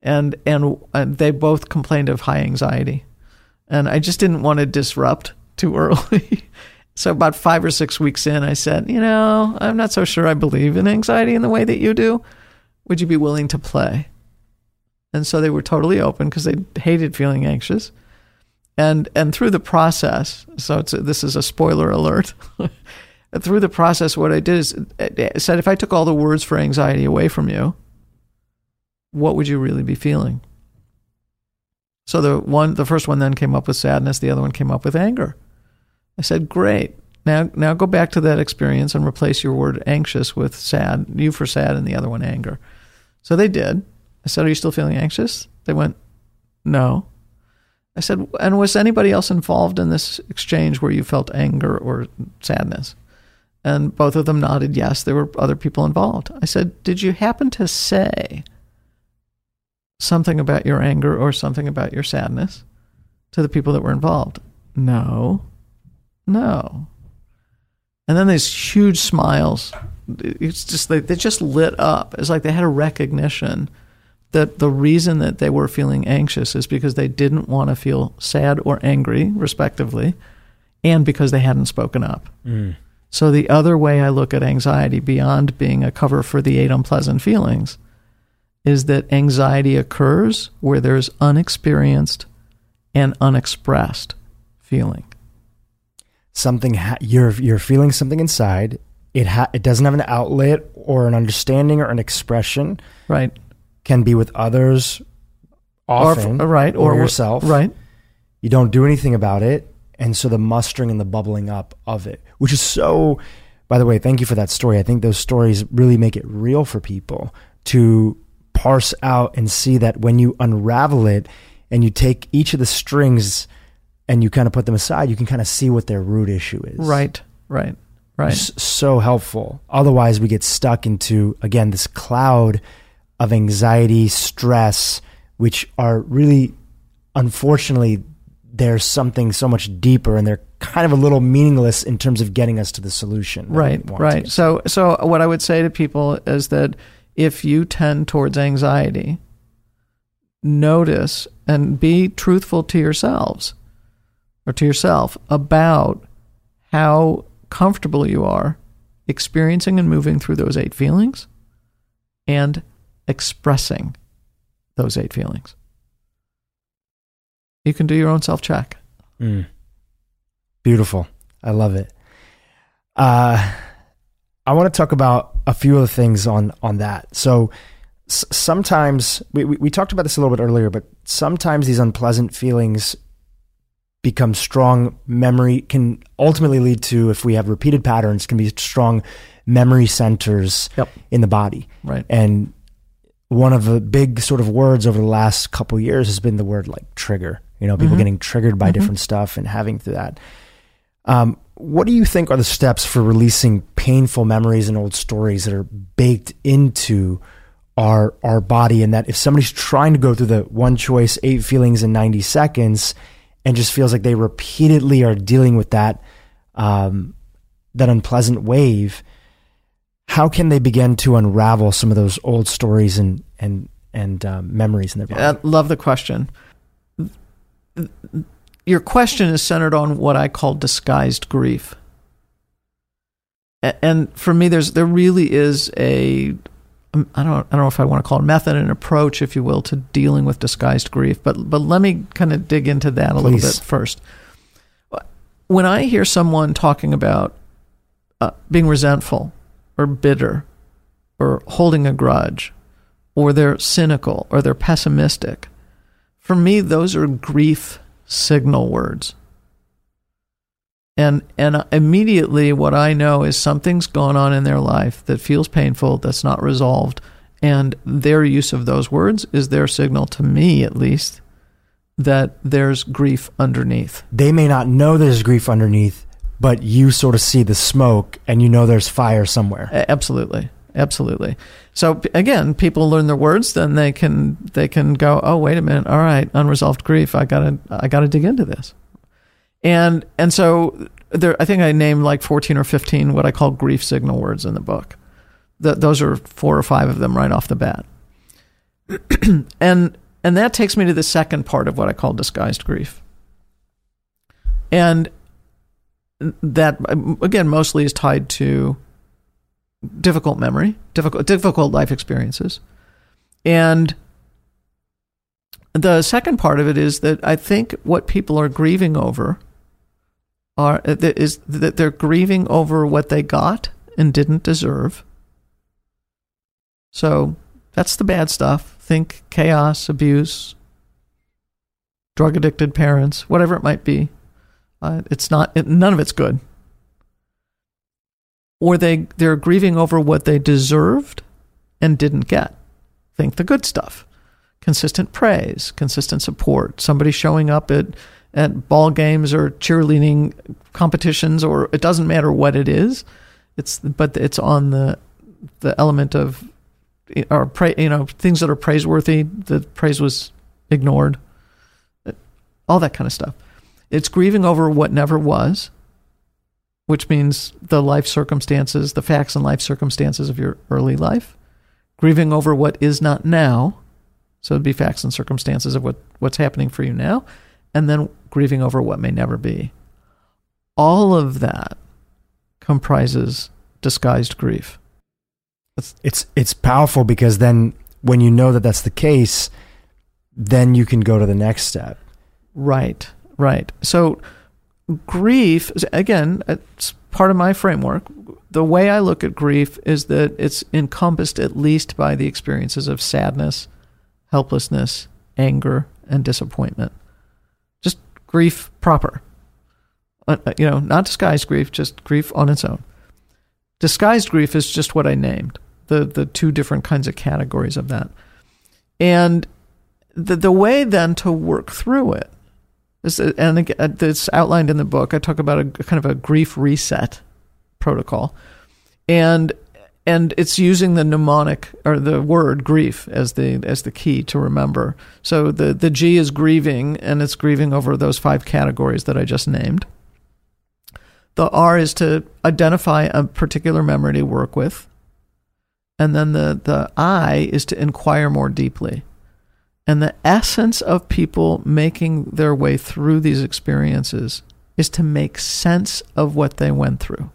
Speaker 2: and and, and they both complained of high anxiety, and I just didn't want to disrupt too early. So about five or six weeks in, I said, you know, I'm not so sure I believe in anxiety in the way that you do. Would you be willing to play? And so they were totally open because they hated feeling anxious. And and through the process, so a, this is a spoiler alert. through the process, what I did is I said, if I took all the words for anxiety away from you, what would you really be feeling? So the one, the first one then came up with sadness. The other one came up with anger. I said, Great. Now, now go back to that experience and replace your word anxious with sad, you for sad, and the other one anger. So they did. I said, Are you still feeling anxious? They went, No. I said, And was anybody else involved in this exchange where you felt anger or sadness? And both of them nodded yes, there were other people involved. I said, Did you happen to say something about your anger or something about your sadness to the people that were involved? No. No. And then these huge smiles. It's just they, they just lit up. It's like they had a recognition that the reason that they were feeling anxious is because they didn't want to feel sad or angry, respectively, and because they hadn't spoken up. Mm. So the other way I look at anxiety, beyond being a cover for the eight unpleasant feelings, is that anxiety occurs where there's unexperienced and unexpressed feeling
Speaker 1: something ha- you're you're feeling something inside. It ha- it doesn't have an outlet or an understanding or an expression.
Speaker 2: Right.
Speaker 1: Can be with others often,
Speaker 2: or, right,
Speaker 1: or,
Speaker 2: or
Speaker 1: yourself.
Speaker 2: Right.
Speaker 1: you don't do anything about it. And so the mustering and the bubbling up of it, which is so, by the way, thank you for that story. I think those stories really make it real for people to parse out and see that when you unravel it and you take each of the strings and you kind of put them aside, you can kind of see what their root issue is.
Speaker 2: Right, right, right.
Speaker 1: S- so helpful. Otherwise, we get stuck into, again, this cloud of anxiety, stress, which are really, unfortunately, there's something so much deeper and they're kind of a little meaningless in terms of getting us to the solution.
Speaker 2: Right, right. So, so what I would say to people is that if you tend towards anxiety, notice and be truthful to yourselves or to yourself about how comfortable you are experiencing and moving through those eight feelings and expressing those eight feelings. You can do your own self check.
Speaker 1: Mm. Beautiful. I love it. Uh, I want to talk about a few of the things on on that. So s- sometimes we, we we talked about this a little bit earlier, but sometimes these unpleasant feelings become strong memory can ultimately lead to if we have repeated patterns can be strong memory centers
Speaker 2: Yep.
Speaker 1: in the body
Speaker 2: Right.
Speaker 1: and one of the big sort of words over the last couple of years has been the word like trigger. You know, people
Speaker 2: Mhm.
Speaker 1: getting triggered by
Speaker 2: Mhm.
Speaker 1: different stuff and having through that. Um, what do you think are the steps for releasing painful memories and old stories that are baked into our our body? And that if somebody's trying to go through the one choice, eight feelings in ninety seconds, and just feels like they repeatedly are dealing with that um, that unpleasant wave, how can they begin to unravel some of those old stories and and and um, memories in their body?
Speaker 2: I love the question. Your question is centered on what I call disguised grief. And for me, there's there really is a um, don't I don't know if I want to call it a method, an approach, if you will, to dealing with disguised grief. But but let me kind of dig into that a little bit first. When I hear someone talking about uh, being resentful or bitter or holding a grudge or they're cynical or they're pessimistic. For me, those are grief signal words. And and immediately what I know is something's gone on in their life that feels painful, that's not resolved, and their use of those words is their signal to me at least that there's grief underneath.
Speaker 1: they may not know there's grief underneath, but you sort of see the smoke and you know there's fire somewhere.
Speaker 2: Absolutely, absolutely. So again, people learn their words, then they can they can go, oh wait a minute, all right, unresolved grief. I gotta I gotta dig into this, and and so there, I think I named like fourteen or fifteen what I call grief signal words in the book. Th those are four or five of them right off the bat, and and that takes me to the second part of what I call disguised grief, and that again mostly is tied to difficult memory, difficult difficult life experiences. And the second part of it is that I think what people are grieving over are is that they're grieving over what they got and didn't deserve. So that's the bad stuff. Think chaos, abuse, drug addicted parents, whatever it might be. Uh, it's not it, none of it's good or they they're grieving over what they deserved and didn't get. Think the good stuff. Consistent praise, consistent support, somebody showing up at at ball games or cheerleading competitions or it doesn't matter what it is. It's but it's on the the element of or pra- you know things that are praiseworthy, the praise was ignored. All that kind of stuff. It's grieving over what never was which means the life circumstances, the facts and life circumstances of your early life, grieving over what is not now. So it'd be facts and circumstances of what, what's happening for you now, and then grieving over what may never be. All of that comprises disguised grief.
Speaker 1: It's it's powerful because then when you know that that's the case, then you can go to the next step.
Speaker 2: Right, right. So grief again it's part of my framework the way i look at grief is that it's encompassed at least by the experiences of sadness helplessness anger and disappointment just grief proper. Uh, uh, you know, not disguised grief, just grief on its own. Disguised grief is just what I named the the two different kinds of categories of that, and the the way then to work through it is, uh, and it's uh, outlined in the book. I talk about a kind of a grief reset protocol, and and it's using the mnemonic or the word grief as the as the key to remember. So the the G is grieving, and it's grieving over those five categories that I just named. The R is to identify a particular memory to work with, and then the the I is to inquire more deeply. And the essence of people making their way through these experiences is to make sense of what they went through.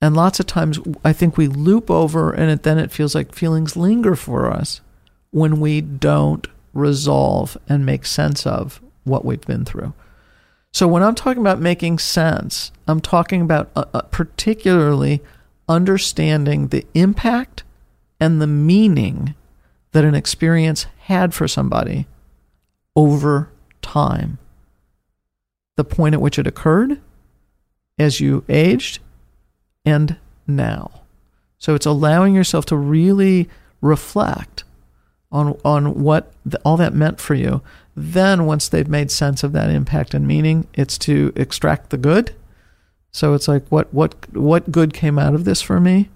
Speaker 2: And lots of times I think we loop over and it, then it feels like feelings linger for us when we don't resolve and make sense of what we've been through. So when I'm talking about making sense, I'm talking about uh, uh, particularly understanding the impact and the meaning that an experience had for somebody over time. The point at which it occurred, as you aged, and now. So it's allowing yourself to really reflect on on what the, all that meant for you. Then once they've made sense of that impact and meaning, it's to extract the good. So it's like what what what good came out of this for me?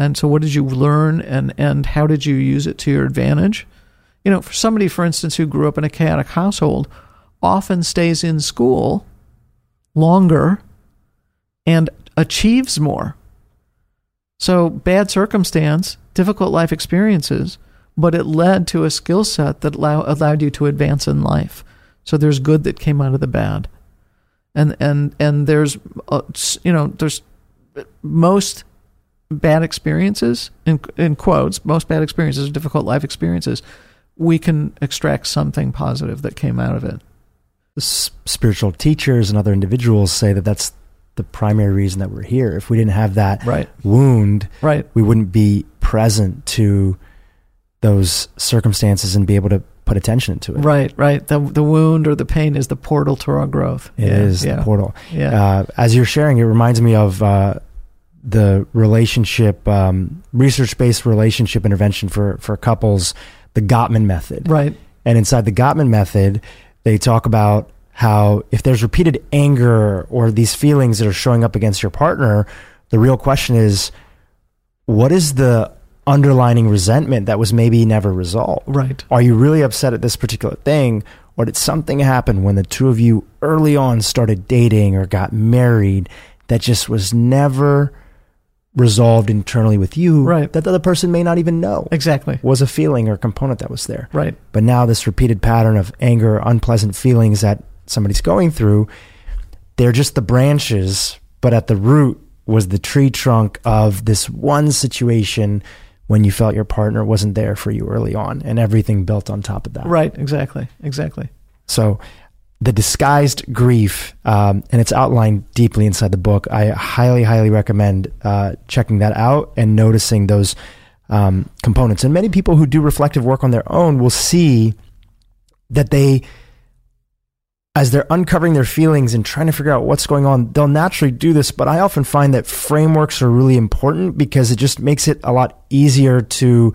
Speaker 2: And so what did you learn and and how did you use it to your advantage? You know, for somebody for instance who grew up in a chaotic household, often stays in school longer and achieves more. So, bad circumstance, difficult life experiences, but it led to a skill set that allow, allowed you to advance in life. So, there's good that came out of the bad. And, and, and there's, uh, you know, there's most bad experiences, in, in quotes, most bad experiences are difficult life experiences. We can extract something positive that came out of it.
Speaker 1: Spiritual teachers and other individuals say that that's the primary reason that we're here. If we didn't have that
Speaker 2: right.
Speaker 1: wound,
Speaker 2: right.
Speaker 1: we wouldn't be present to those circumstances and be able to put attention to it.
Speaker 2: Right, right. The the wound or the pain is the portal to our growth.
Speaker 1: It yeah, is yeah. the portal.
Speaker 2: Yeah.
Speaker 1: Uh, as you're sharing, it reminds me of uh, the relationship, um, research based relationship intervention for for couples, the Gottman method.
Speaker 2: Right.
Speaker 1: And inside the Gottman method, they talk about how if there's repeated anger or these feelings that are showing up against your partner, the real question is what is the underlining resentment that was maybe never resolved?
Speaker 2: Right.
Speaker 1: Are you really upset at this particular thing? Or did something happen when the two of you early on started dating or got married that just was never resolved internally with you
Speaker 2: right.
Speaker 1: that the other person may not even know
Speaker 2: exactly
Speaker 1: was a feeling or component that was there
Speaker 2: right
Speaker 1: but now this repeated pattern of anger unpleasant feelings that somebody's going through, they're just the branches, but at the root was the tree trunk of this one situation when you felt your partner wasn't there for you early on and everything built on top of that.
Speaker 2: Right, exactly, exactly.
Speaker 1: So the disguised grief, um, and it's outlined deeply inside the book. I highly, highly recommend uh, checking that out and noticing those um, components. And many people who do reflective work on their own will see that they as they're uncovering their feelings and trying to figure out what's going on, they'll naturally do this. But I often find that frameworks are really important because it just makes it a lot easier to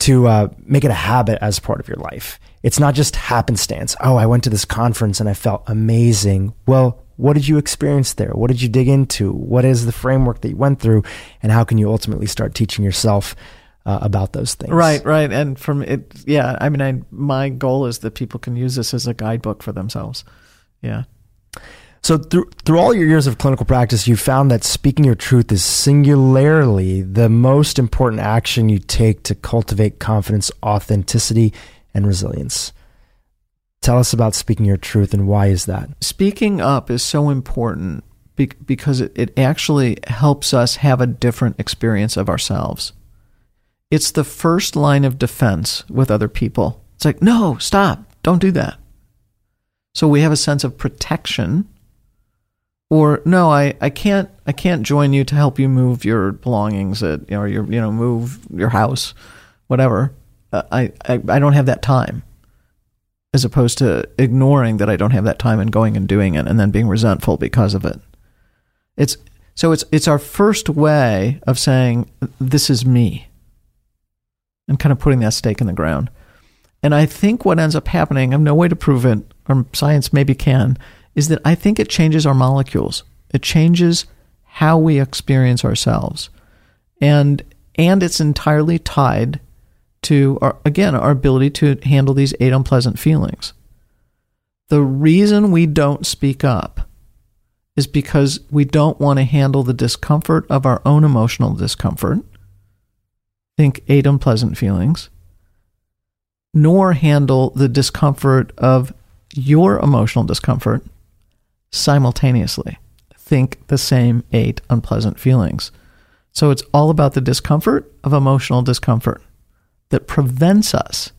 Speaker 1: to uh, make it a habit as part of your life. It's not just happenstance. Oh, I went to this conference and I felt amazing. Well, what did you experience there? What did you dig into? What is the framework that you went through? And how can you ultimately start teaching yourself uh, about those things.
Speaker 2: Right, right. And from it, yeah, I mean, I, my goal is that people can use this as a guidebook for themselves. Yeah.
Speaker 1: So through through all your years of clinical practice, you found that speaking your truth is singularly the most important action you take to cultivate confidence, authenticity, and resilience. Tell us about speaking your truth and why is that?
Speaker 2: Speaking up is so important because it, it actually helps us have a different experience of ourselves. It's the first line of defense with other people. It's like, no, stop, don't do that. So we have a sense of protection. Or no, I, I can't I can't join you to help you move your belongings at or your you know move your house, whatever. Uh, I, I I don't have that time. as opposed to ignoring that I don't have that time and going and doing it and then being resentful because of it. It's so it's it's our first way of saying this is me and kind of putting that stake in the ground. And I think what ends up happening, I have no way to prove it, or science maybe can, is that I think it changes our molecules. It changes how we experience ourselves. And and it's entirely tied to our, again our ability to handle these eight unpleasant feelings. The reason we don't speak up is because we don't want to handle the discomfort of our own emotional discomfort. Think eight unpleasant feelings, nor handle the discomfort of your emotional discomfort simultaneously. Think the same eight unpleasant feelings. So it's all about the discomfort of emotional discomfort that prevents us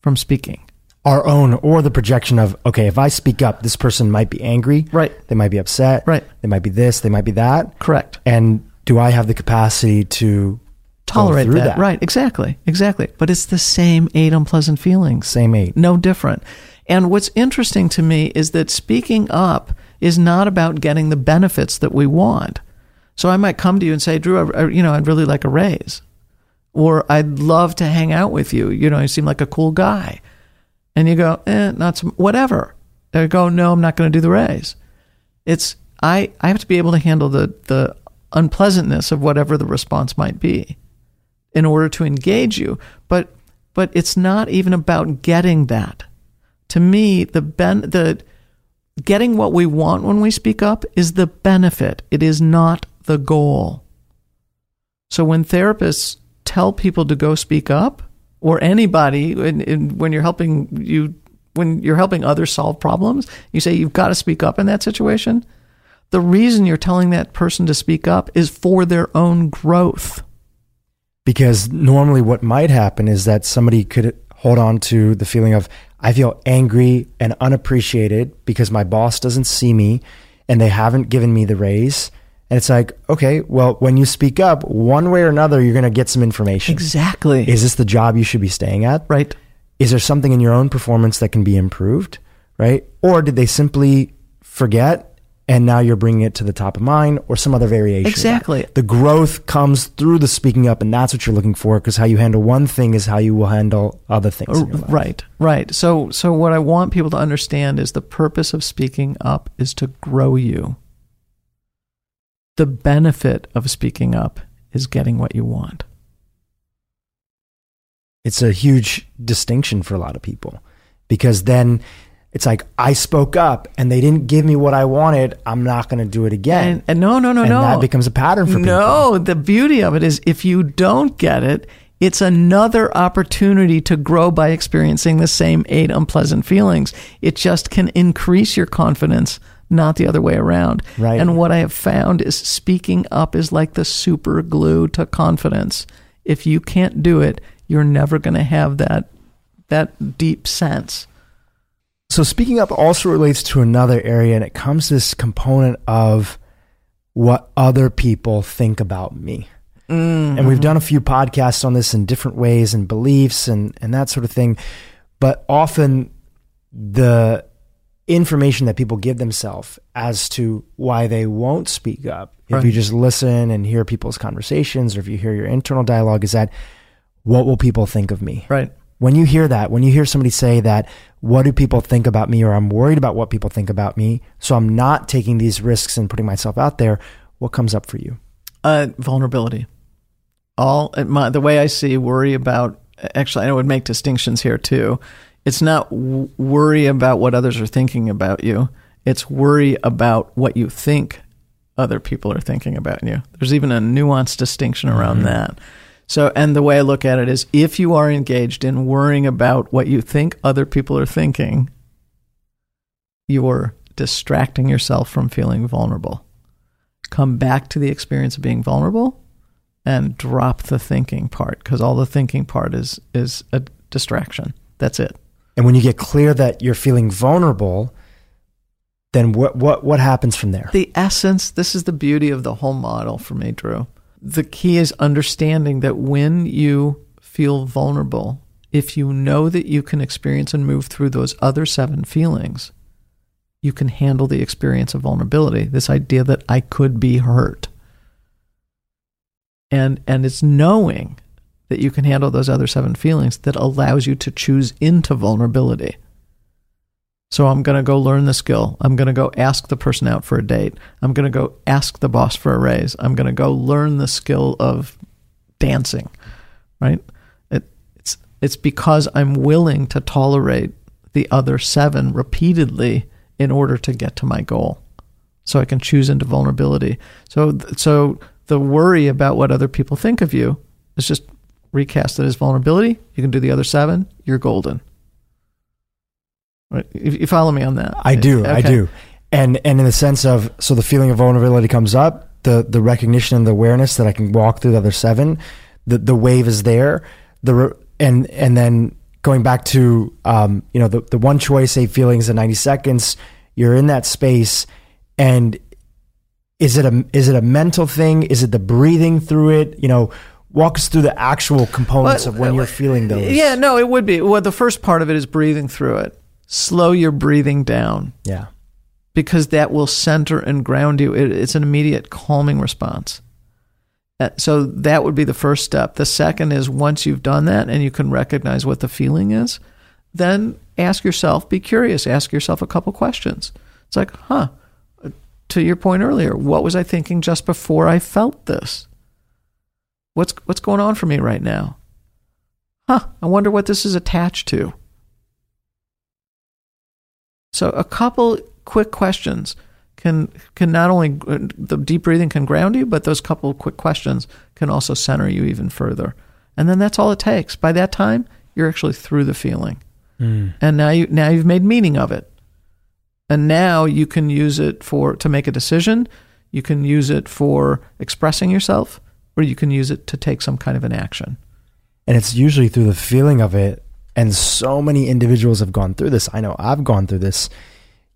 Speaker 2: from speaking.
Speaker 1: Our own or the projection of, okay, if I speak up, this person might be angry.
Speaker 2: Right.
Speaker 1: They might be upset.
Speaker 2: Right.
Speaker 1: They might be this, they might be that.
Speaker 2: Correct.
Speaker 1: And do I have the capacity to
Speaker 2: Tolerate that.
Speaker 1: that.
Speaker 2: Right. Exactly. Exactly. But it's the same eight unpleasant feelings.
Speaker 1: same eight?
Speaker 2: No different. And what's interesting to me is that speaking up is not about getting the benefits that we want. So I might come to you and say, Dhru, I, you know, I'd really like a raise, or I'd love to hang out with you. You know, you seem like a cool guy, and you go, eh, not some, whatever. I go, no, I'm not going to do the raise. It's I I have to be able to handle the the unpleasantness of whatever the response might be in order to engage you. But but it's not even about getting that. To me, the ben the getting what we want when we speak up is the benefit. It is not the goal. So when therapists tell people to go speak up, or anybody, in, in, when you're helping you, when you're helping others solve problems, you say you've got to speak up in that situation. The reason you're telling that person to speak up is for their own growth.
Speaker 1: Because normally what might happen is that somebody could hold on to the feeling of, I feel angry and unappreciated because my boss doesn't see me and they haven't given me the raise. And it's like, okay, well, when you speak up, one way or another, you're going to get some information.
Speaker 2: Exactly.
Speaker 1: Is this the job you should be staying at?
Speaker 2: right.
Speaker 1: Is there something in your own performance that can be improved? Right? Or did they simply forget and now you're bringing it to the top of mind or some other variation?
Speaker 2: Exactly.
Speaker 1: The growth comes through the speaking up, and that's what you're looking for because how you handle one thing is how you will handle other things. in your life.
Speaker 2: Right, right. So, so what I want people to understand is the purpose of speaking up is to grow you. The benefit of speaking up is getting what you want.
Speaker 1: It's a huge distinction for a lot of people because then it's like, I spoke up and they didn't give me what I wanted. I'm not going to do it again.
Speaker 2: And, and no, no, no,
Speaker 1: and
Speaker 2: no.
Speaker 1: that becomes a pattern for people.
Speaker 2: No, the beauty of it is if you don't get it, it's another opportunity to grow by experiencing the same eight unpleasant feelings. It just can increase your confidence, not the other way around.
Speaker 1: Right.
Speaker 2: And what I have found is speaking up is like the super glue to confidence. If you can't do it, you're never going to have that that deep sense.
Speaker 1: So speaking up also relates to another area, and it comes to this component of what other people think about me. Mm-hmm. And we've done a few podcasts on this in different ways and beliefs and, and that sort of thing. But often the information that people give themselves as to why they won't speak up, if you just listen and hear people's conversations or if you hear your internal dialogue, is that what will people think of me?
Speaker 2: Right.
Speaker 1: When you hear that, when you hear somebody say that, what do people think about me, or I'm worried about what people think about me, so I'm not taking these risks and putting myself out there, what comes up for you?
Speaker 2: Uh, vulnerability. All my, the way I see worry about. Actually, I would make distinctions here too. It's not w- worry about what others are thinking about you. It's worry about what you think other people are thinking about you. There's even a nuanced distinction around that. So, and the way I look at it is if you are engaged in worrying about what you think other people are thinking, you're distracting yourself from feeling vulnerable. Come back to the experience of being vulnerable and drop the thinking part because all the thinking part is is a distraction. That's it.
Speaker 1: And when you get clear that you're feeling vulnerable, then what what what happens from there?
Speaker 2: The essence, this is the beauty of the whole model for me, Dhru. The key is understanding that when you feel vulnerable, if you know that you can experience and move through those other seven feelings, you can handle the experience of vulnerability. This idea that I could be hurt. And and it's knowing that you can handle those other seven feelings that allows you to choose into vulnerability. So I'm going to go learn the skill. I'm going to go ask the person out for a date. I'm going to go ask the boss for a raise. I'm going to go learn the skill of dancing, right? It, it's it's because I'm willing to tolerate the other seven repeatedly in order to get to my goal. So I can choose into vulnerability. So so the worry about what other people think of you is just recast it as vulnerability. You can do the other seven. You're golden. Right? You, follow me on that?
Speaker 1: I do. I do. And and in the sense of so the feeling of vulnerability comes up, the the recognition and the awareness that I can walk through the other seven, the the wave is there. The and and then going back to um you know the the one choice eight feelings in 90 seconds, you're in that space and is it a is it a mental thing? Is it the breathing through it? You know, walk us through the actual components
Speaker 2: Well,
Speaker 1: of when you're feeling those.
Speaker 2: Yeah, no, it would be. Well, the first part of it is breathing through it. Slow your breathing down
Speaker 1: Yeah.
Speaker 2: because that will center and ground you. It, it's an immediate calming response. So that would be the first step. The second is once you've done that and you can recognize what the feeling is, then ask yourself, be curious, ask yourself a couple questions. It's like, huh, to your point earlier, what was I thinking just before I felt this? What's what's going on for me right now? Huh, I wonder what this is attached to. So a couple quick questions can can not only uh, the deep breathing can ground you, but those couple quick questions can also center you even further. And then that's all it takes. By that time, you're actually through the feeling. Hmm. And now you now you've made meaning of it. And now you can use it for to make a decision, you can use it for expressing yourself, or you can use it to take some kind of an action.
Speaker 1: and it's usually through the feeling of it and so many individuals have gone through this. I know i've gone through this.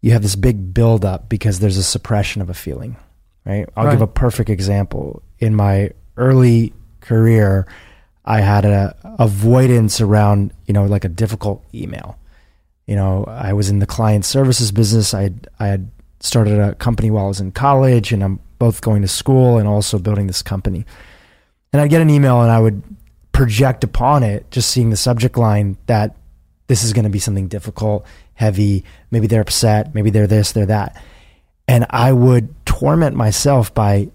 Speaker 1: You have this big build up because there's a suppression of a feeling right? I'll give a perfect example. In my early career i had a avoidance around you know like a difficult email. You know i was in the client services business. I had, i had started a company while i was in college and i'm both going to school and also building this company. And i'd get an email and i would project upon it, just seeing the subject line that this is going to be something difficult, heavy. Maybe they're upset. Maybe they're this, they're that. And I would torment myself by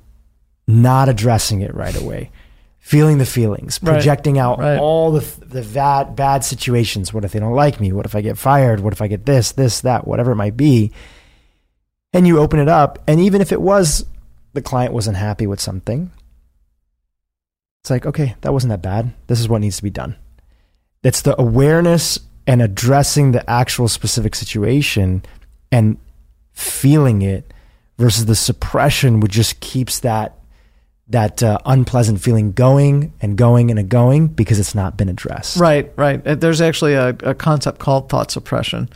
Speaker 1: not addressing it right away, feeling the feelings,
Speaker 2: Right.
Speaker 1: projecting out
Speaker 2: Right.
Speaker 1: all the, the bad, bad situations. What if they don't like me? What if I get fired? What if I get this, this, that, whatever it might be? And you open it up. And even if it was the client wasn't happy with something, it's like, okay, that wasn't that bad. This is what needs to be done. It's the awareness and addressing the actual specific situation and feeling it versus the suppression which just keeps that that uh, unpleasant feeling going and going and going because it's not been addressed.
Speaker 2: Right, right. Uh, There's actually a, a concept called thought suppression,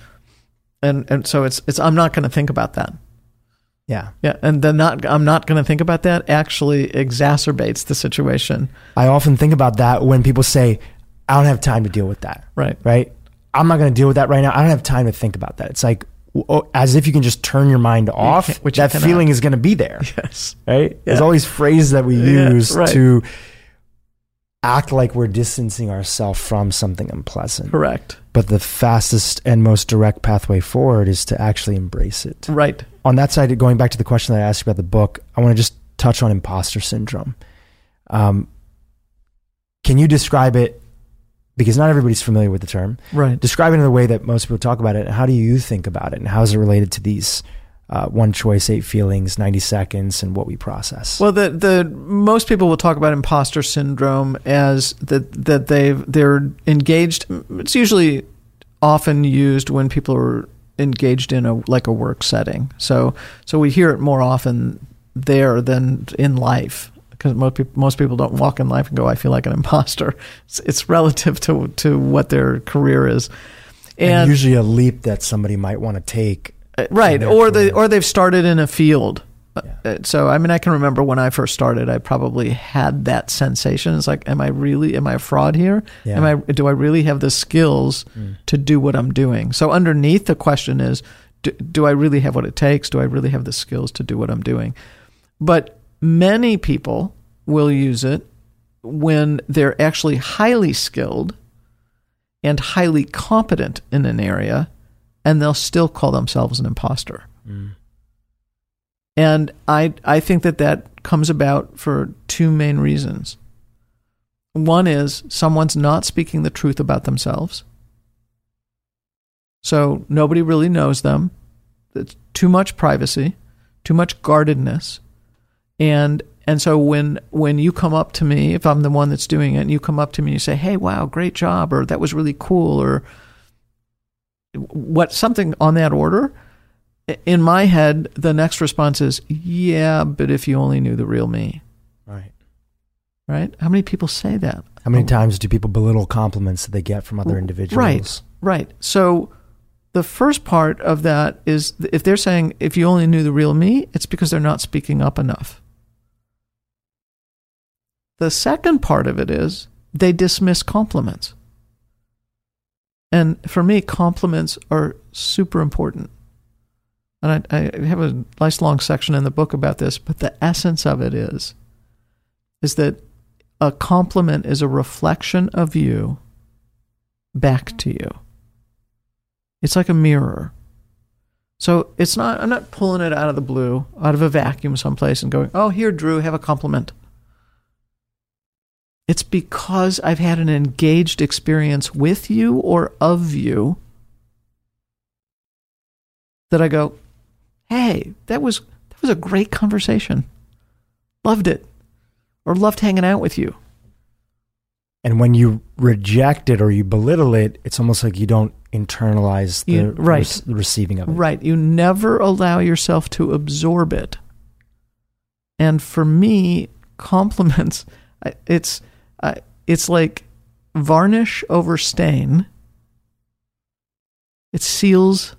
Speaker 2: and and so it's it's I'm not going to think about that.
Speaker 1: Yeah.
Speaker 2: Yeah, and then not I'm not going to think about that actually exacerbates the situation.
Speaker 1: I often think about that when people say, I don't have time to deal with that.
Speaker 2: Right.
Speaker 1: Right. I'm not going to deal with that right now. I don't have time to think about that. It's like, oh, as if you can just turn your mind off,
Speaker 2: can't- which
Speaker 1: that feeling is going to be there.
Speaker 2: Yes.
Speaker 1: right? There's
Speaker 2: Yeah.
Speaker 1: all these phrases that we
Speaker 2: Yeah,
Speaker 1: use
Speaker 2: right.
Speaker 1: to act like we're distancing ourselves from something unpleasant.
Speaker 2: Correct.
Speaker 1: But the fastest and most direct pathway forward is to actually embrace it.
Speaker 2: Right.
Speaker 1: On that side, going back to the question that I asked you about the book, I want to just touch on imposter syndrome. Um, can you describe it? Because not everybody's familiar with the term.
Speaker 2: Right.
Speaker 1: Describe it in the way that most people talk about it. And how do you think about it? And how is it related to these uh, one choice, eight feelings, 90 seconds, and what we process?
Speaker 2: Well, the the most people will talk about imposter syndrome as that that they they're engaged. It's usually often used when people are engaged in a like a work setting. So so we hear it more often there than in life because most people most people don't walk in life and go, "I feel like an imposter." It's, it's relative to to what their career is,
Speaker 1: and,
Speaker 2: and,
Speaker 1: usually a leap that somebody might want to take.
Speaker 2: Uh, right or they or they've started in a field Uh, So, I mean, I can remember when I first started, I probably had that sensation. It's like, am I really, am I a fraud here?
Speaker 1: Yeah.
Speaker 2: Am I, do I really have the skills to do what I'm doing? So, underneath the question is, do, do I really have what it takes? Do I really have the skills to do what I'm doing? But many people will use it when they're actually highly skilled and highly competent in an area, and they'll still call themselves an imposter. Mm. And I I think that that comes about for two main reasons. One is someone's not speaking the truth about themselves. So nobody really knows them. It's too much privacy, too much guardedness. And and so when when you come up to me, if I'm the one that's doing it, and you come up to me and you say, "Hey, wow, great job," or "That was really cool," or what something on that order, in my head, the next response is, "Yeah, but if you only knew the real me."
Speaker 1: Right.
Speaker 2: Right? How many people say that?
Speaker 1: How many oh. times do people belittle compliments that they get from other individuals?
Speaker 2: Right. Right. So the first part of that is if they're saying if you only knew the real me, it's because they're not speaking up enough. The second part of it is they dismiss compliments. And for me, compliments are super important. And I, I have a nice long section in the book about this, but the essence of it is is that a compliment is a reflection of you back to you. It's like a mirror. So it's not I'm not pulling it out of the blue, out of a vacuum someplace and going, "Oh, here Dhru, have a compliment." It's because I've had an engaged experience with you or of you that I go, "Hey, that was that was a great conversation. Loved it." Or loved hanging out with you.
Speaker 1: And when you reject it or you belittle it, it's almost like you don't internalize the,
Speaker 2: You- right.
Speaker 1: rec- the receiving of it.
Speaker 2: Right. You never allow yourself to absorb it. And for me, compliments, it's I- it's like varnish over stain. It seals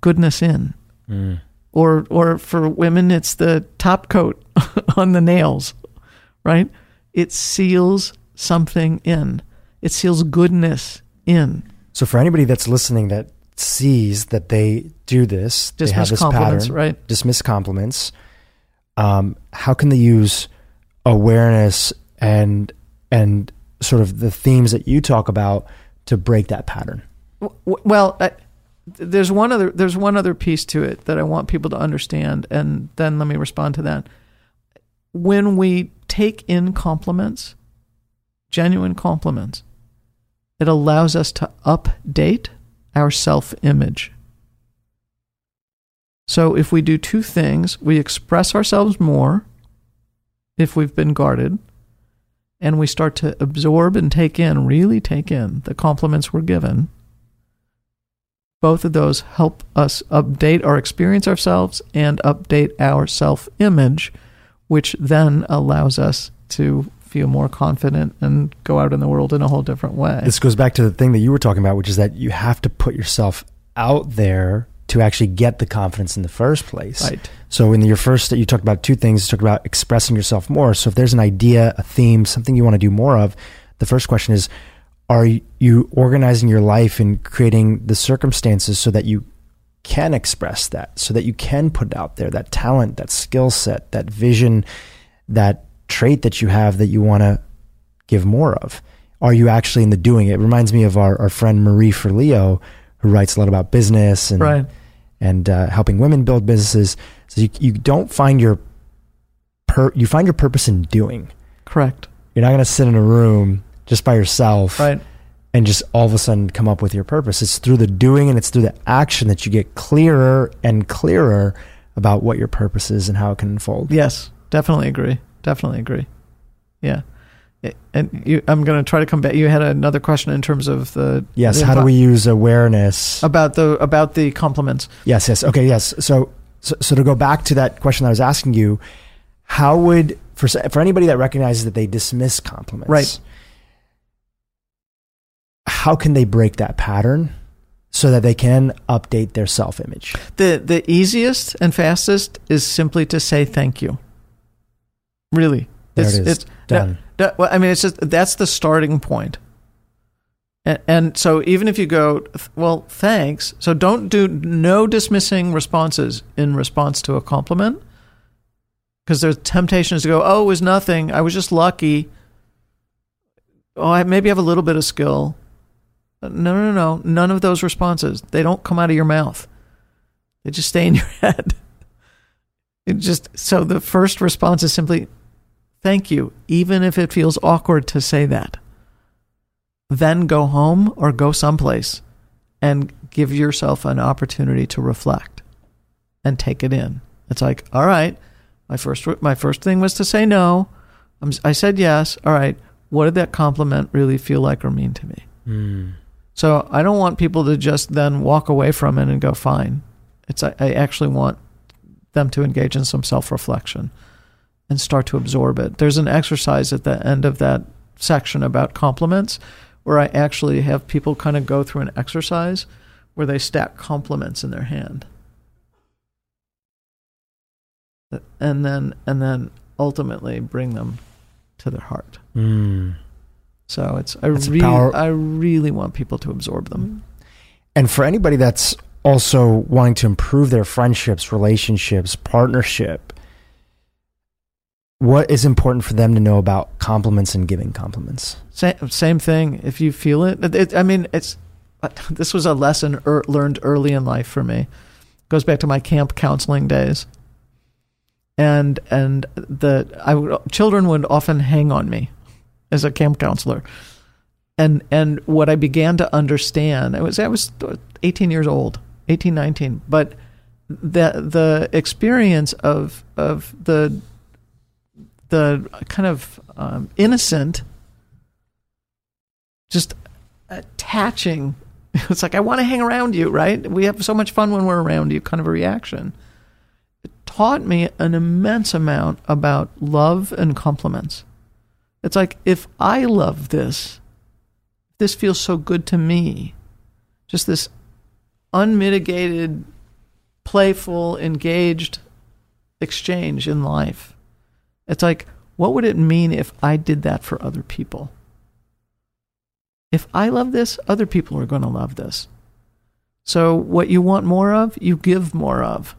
Speaker 2: goodness in.
Speaker 1: Mm.
Speaker 2: Or or for women, it's the top coat on the nails, right? It seals something in. It seals goodness in.
Speaker 1: So for anybody that's listening that sees that they do this, they have
Speaker 2: Dismiss
Speaker 1: this
Speaker 2: compliments,
Speaker 1: pattern,
Speaker 2: right?
Speaker 1: dismiss compliments. Um, how can they use awareness and and sort of the themes that you talk about to break that pattern?
Speaker 2: Well, I, there's one other there's one other piece to it that I want people to understand, and then let me respond to that. When we take in compliments, genuine compliments, it allows us to update our self image. So if we do two things, we express ourselves more if we've been guarded, and we start to absorb and take in, really take in the compliments we're given both of those help us update our experience ourselves and update our self image, which then allows us to feel more confident and go out in the world in a whole different way.
Speaker 1: This goes back to the thing that you were talking about, which is that you have to put yourself out there to actually get the confidence in the first place.
Speaker 2: right.
Speaker 1: So in your first, you talked about two things. You talked about expressing yourself more. So if there's an idea, a theme, something you want to do more of, the first question is, are you organizing your life and creating the circumstances so that you can express that, so that you can put out there, that talent, that skill set, that vision, that trait that you have that you want to give more of? Are you actually in the doing? It reminds me of our, our friend Marie Forleo, who writes a lot about business and
Speaker 2: Right.
Speaker 1: And uh, helping women build businesses. So you you don't find your per you find your purpose in doing.
Speaker 2: Correct.
Speaker 1: You're not going to sit in a room just by yourself
Speaker 2: Right.
Speaker 1: and just all of a sudden come up with your purpose. It's through the doing and it's through the action that you get clearer and clearer about what your purpose is and how it can unfold.
Speaker 2: Yes. Definitely agree. Definitely agree. Yeah. And you, I'm going to try to come back. You had another question in terms of the
Speaker 1: Yes.
Speaker 2: the
Speaker 1: How do we use awareness?
Speaker 2: about the about the compliments?
Speaker 1: Yes. Yes. Okay. Yes. So, so, so to go back to that question that I was asking you, how would for for anybody that recognizes that they dismiss compliments,
Speaker 2: Right.
Speaker 1: How can they break that pattern so that they can update their self image.
Speaker 2: The the easiest and fastest is simply to say thank you. Really,
Speaker 1: There
Speaker 2: it's,
Speaker 1: it is.
Speaker 2: It's
Speaker 1: Done.
Speaker 2: that- well, I mean, it's just that's the starting point. And, and so even if you go, well, thanks. So don't do no dismissing responses in response to a compliment, because there's temptations to go, oh, it was nothing. I was just lucky. Oh, I maybe have a little bit of skill. No, no, no. None of those responses. They don't come out of your mouth. They just stay in your head. It just so the first response is simply thank you, even if it feels awkward to say that. Then go home or go someplace and give yourself an opportunity to reflect and take it in. It's like, all right, my first my first thing was to say no. I'm, I said yes. All right, what did that compliment really feel like or mean to me?
Speaker 1: Mm.
Speaker 2: So I don't want people to just then walk away from it and go fine. It's I, I actually want them to engage in some self-reflection and start to absorb it. There's an exercise at the end of that section about compliments where I actually have people kind of go through an exercise where they stack compliments in their hand. And then and then ultimately bring them to their heart.
Speaker 1: Mm.
Speaker 2: So it's I
Speaker 1: That's
Speaker 2: really
Speaker 1: power-
Speaker 2: I really want people to absorb them.
Speaker 1: And for anybody that's also wanting to improve their friendships, relationships, partnership, what is important for them to know about compliments and giving compliments?
Speaker 2: Same, same thing. If you feel it, it, I mean, it's this was a lesson er, learned early in life for me. Goes back to my camp counseling days, and and the I would, children would often hang on me as a camp counselor, and and what I began to understand, I was I was 18 years old, 18, 19, but the the experience of of the the kind of um, innocent just attaching. It's like, I want to hang around you, right? We have so much fun when we're around you, kind of a reaction. It taught me an immense amount about love and compliments. It's like, if I love this, this feels so good to me, just this unmitigated, playful, engaged exchange in life. It's like, what would it mean if I did that for other people? if I love this, other people are going to love this. So what you want more of, you give more of.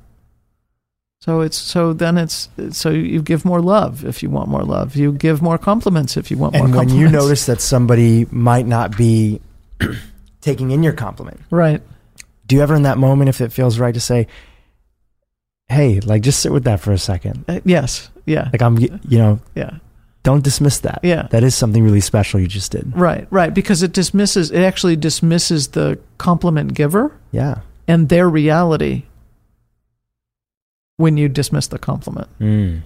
Speaker 2: So it's so then it's so you give more love if you want more love. You give more compliments if you want more
Speaker 1: And when you notice that somebody might not be taking in your compliment,
Speaker 2: right,
Speaker 1: do you ever in that moment, if it feels right, to say, "Hey, like just sit with that for a second.
Speaker 2: Uh, yes, yeah,
Speaker 1: Like I'm, you know,
Speaker 2: yeah,
Speaker 1: don't dismiss that.
Speaker 2: Yeah.
Speaker 1: that is something really special you just did.
Speaker 2: right, right, because it dismisses it actually dismisses the compliment giver
Speaker 1: Yeah.
Speaker 2: and their reality when you dismiss the compliment.
Speaker 1: Mm.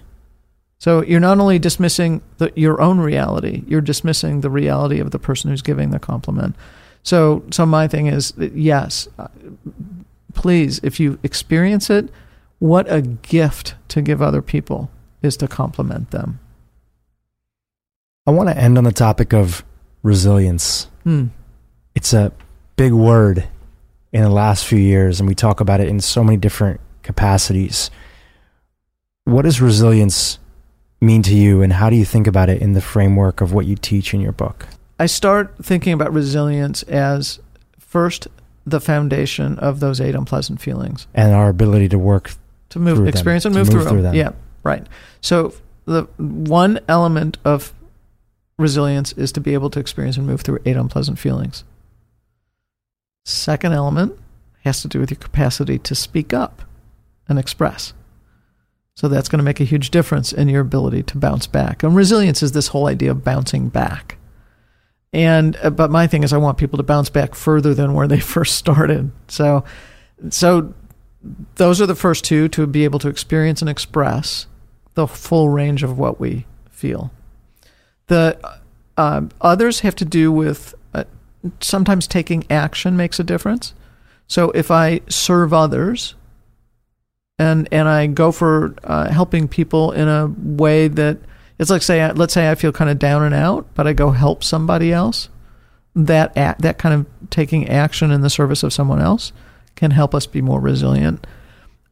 Speaker 2: So you're not only dismissing the, your own reality, you're dismissing the reality of the person who's giving the compliment. So, so my thing is, yes, uh, please, if you experience it, what a gift to give other people is to compliment them.
Speaker 1: I want to end on the topic of resilience.
Speaker 2: Hmm.
Speaker 1: It's a big word in the last few years, and we talk about it in so many different capacities. What does resilience mean to you, and how do you think about it in the framework of what you teach in your book?
Speaker 2: I start thinking about resilience as first the foundation of those eight unpleasant feelings.
Speaker 1: And our ability to work
Speaker 2: to move
Speaker 1: through them,
Speaker 2: experience and move,
Speaker 1: move
Speaker 2: through,
Speaker 1: through
Speaker 2: them.
Speaker 1: them.
Speaker 2: Yeah, right. So the one element of resilience is to be able to experience and move through eight unpleasant feelings. Second element has to do with your capacity to speak up and express. So that's going to make a huge difference in your ability to bounce back. And resilience is this whole idea of bouncing back. And uh, but my thing is I want people to bounce back further than where they first started. So so those are the first two to be able to experience and express the full range of what we feel. The uh, others have to do with uh, sometimes taking action makes a difference. So if I serve others and and I go for uh, helping people in a way that it's like say let's say I feel kind of down and out, but I go help somebody else. that act, that kind of taking action in the service of someone else can help us be more resilient.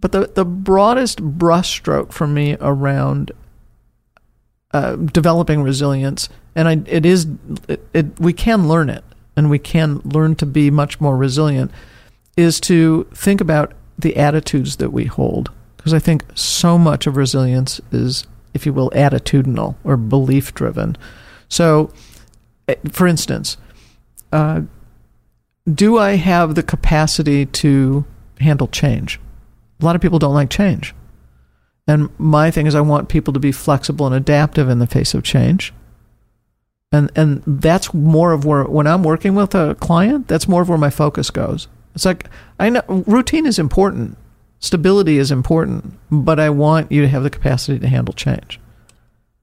Speaker 2: But the the broadest brushstroke for me around uh, developing resilience, and I, it is it, it, we can learn it, and we can learn to be much more resilient, is to think about the attitudes that we hold, because I think so much of resilience is, if you will, attitudinal or belief driven. So, eh, for instance, uh, do I have the capacity to handle change? A lot of people don't like change. And my thing is, I want people to be flexible and adaptive in the face of change. And and that's more of where when I'm working with a client, that's more of where my focus goes. It's like I know routine is important, stability is important, but I want you to have the capacity to handle change.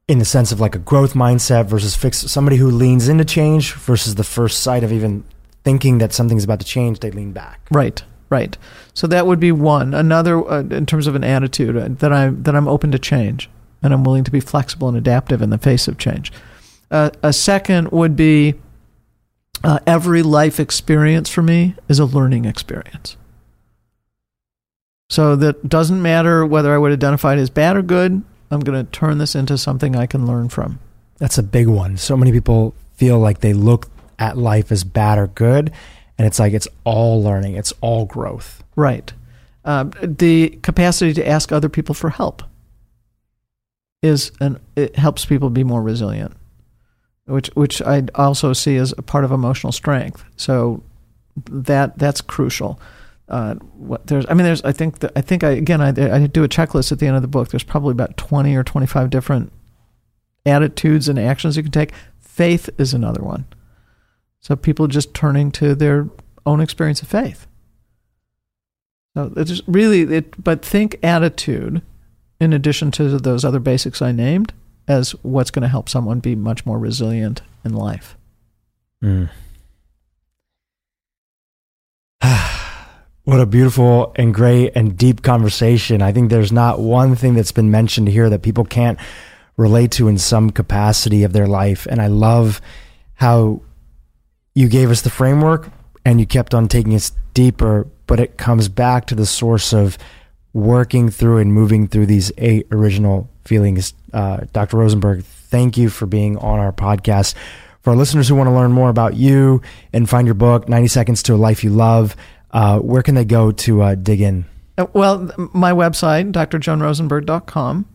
Speaker 1: In the sense of like a growth mindset versus fix somebody who leans into change versus the first sight of even thinking that something's about to change, they lean back.
Speaker 2: Right. Right. So that would be one. Another, uh, in terms of an attitude, uh, that I'm that I'm open to change and I'm willing to be flexible and adaptive in the face of change. Uh, a second would be uh, every life experience for me is a learning experience. So that doesn't matter whether I would identify it as bad or good. I'm going to turn this into something I can learn from.
Speaker 1: That's a big one. So many people feel like they look at life as bad or good, and it's like it's all learning, it's all growth.
Speaker 2: Right. Um, the capacity to ask other people for help is and it helps people be more resilient, which which I also see as a part of emotional strength. So that that's crucial. Uh, what there's, I mean, there's, I think, that, I think, I again, I, I do a checklist at the end of the book. There's probably about twenty or twenty five different attitudes and actions you can take. Faith is another one. So people just turning to their own experience of faith. So it's really it, but think attitude in addition to those other basics I named as what's going to help someone be much more resilient in life.
Speaker 1: Mm. what a beautiful and great and deep conversation. I think there's not one thing that's been mentioned here that people can't relate to in some capacity of their life. And I love how you gave us the framework and you kept on taking us deeper, but it comes back to the source of working through and moving through these eight original feelings. Uh, Dr. Rosenberg, thank you for being on our podcast. For our listeners who want to learn more about you and find your book, 90 Seconds to a Life You Love, uh, where can they go to uh, dig in?
Speaker 2: Uh, well, my website, drjoanrosenberg.com.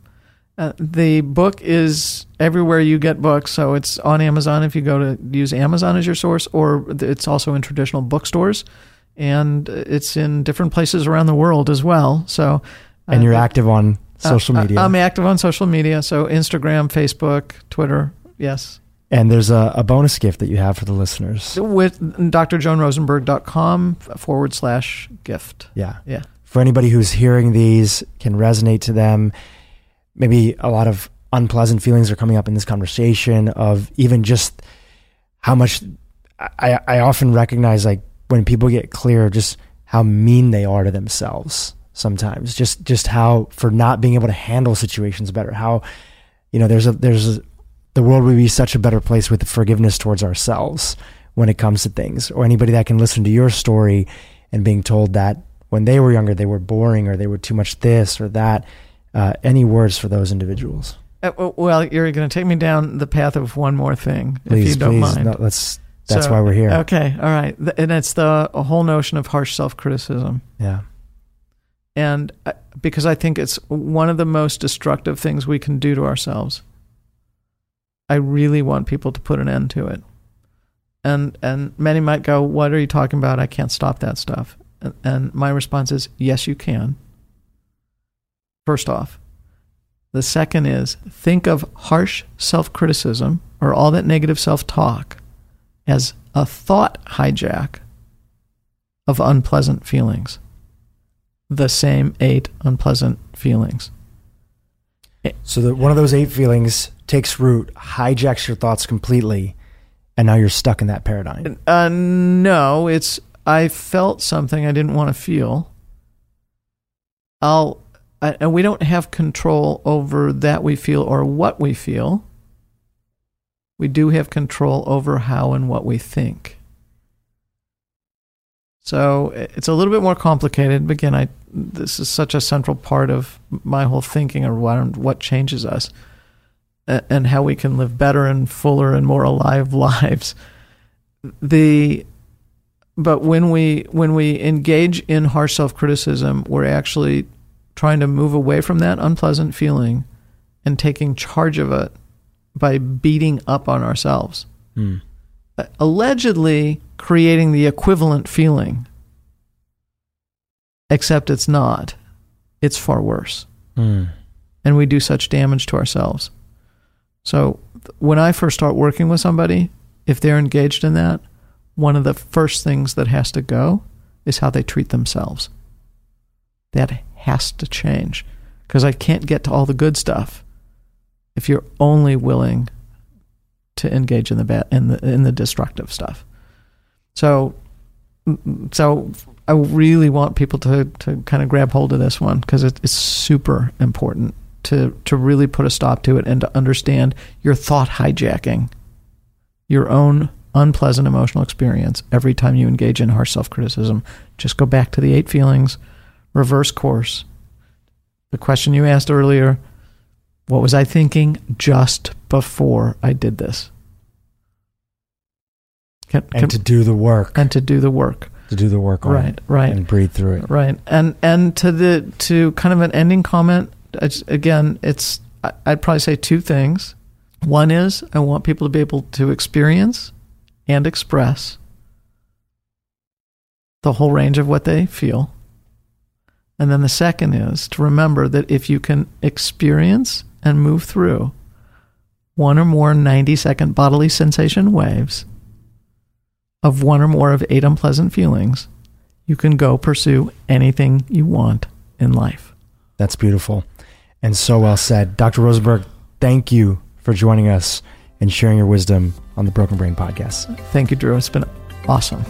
Speaker 2: Uh, the book is everywhere you get books, so it's on Amazon if you go to use Amazon as your source, or it's also in traditional bookstores, and it's in different places around the world as well. So,
Speaker 1: and you're uh, active on social
Speaker 2: uh,
Speaker 1: media.
Speaker 2: I'm active on social media, so Instagram, Facebook, Twitter. Yes.
Speaker 1: And there's a, a bonus gift that you have for the listeners
Speaker 2: with drjoanrosenberg.com forward slash gift.
Speaker 1: Yeah.
Speaker 2: Yeah.
Speaker 1: For anybody who's hearing these, can resonate to them maybe a lot of unpleasant feelings are coming up in this conversation of even just how much I, I often recognize like when people get clear just how mean they are to themselves sometimes just just how for not being able to handle situations better how you know there's a there's a, the world would be such a better place with forgiveness towards ourselves when it comes to things or anybody that can listen to your story and being told that when they were younger they were boring or they were too much this or that uh, any words for those individuals?
Speaker 2: Uh, well, you're going to take me down the path of one more thing,
Speaker 1: please,
Speaker 2: if you don't
Speaker 1: please.
Speaker 2: mind.
Speaker 1: No, let's. That's so, why we're here.
Speaker 2: Okay, all right, and it's the whole notion of harsh self-criticism.
Speaker 1: Yeah.
Speaker 2: And uh, because I think it's one of the most destructive things we can do to ourselves. I really want people to put an end to it. And and many might go, "What are you talking about? I can't stop that stuff." And, and my response is, "Yes, you can." first off. The second is think of harsh self criticism or all that negative self talk as a thought hijack of unpleasant feelings. The same eight unpleasant feelings.
Speaker 1: So that one of those eight feelings takes root, hijacks your thoughts completely, and now you're stuck in that paradigm.
Speaker 2: Uh, no, it's I felt something I didn't want to feel. I'll and we don't have control over that we feel or what we feel. we do have control over how and what we think. So it's a little bit more complicated. Again, I this is such a central part of my whole thinking around what changes us and how we can live better and fuller and more alive lives. The but when we when we engage in harsh self-criticism, we're actually trying to move away from that unpleasant feeling and taking charge of it by beating up on ourselves. Mm. Allegedly creating the equivalent feeling. Except it's not. It's far worse. Mm. And we do such damage to ourselves. So when I first start working with somebody, if they're engaged in that, one of the first things that has to go is how they treat themselves. That has to change because I can't get to all the good stuff if you're only willing to engage in the bad in the in the destructive stuff. So so I really want people to to kind of grab hold of this one because it, it's super important to to really put a stop to it and to understand your thought hijacking your own unpleasant emotional experience every time you engage in harsh self-criticism just go back to the eight feelings reverse course. The question you asked earlier what was i thinking just before i did this?
Speaker 1: Can, can, and to do the work.
Speaker 2: And to do the work.
Speaker 1: To do the work
Speaker 2: right right.
Speaker 1: And breathe through it.
Speaker 2: Right. And and to the to kind of an ending comment again, it's I'd probably say two things. One is I want people to be able to experience and express the whole range of what they feel. And then the second is to remember that if you can experience and move through one or more 90 second bodily sensation waves of one or more of eight unpleasant feelings, you can go pursue anything you want in life.
Speaker 1: That's beautiful and so well said. Dr. Rosenberg, thank you for joining us and sharing your wisdom on the Broken Brain podcast.
Speaker 2: Thank you, Dhru. It's been awesome.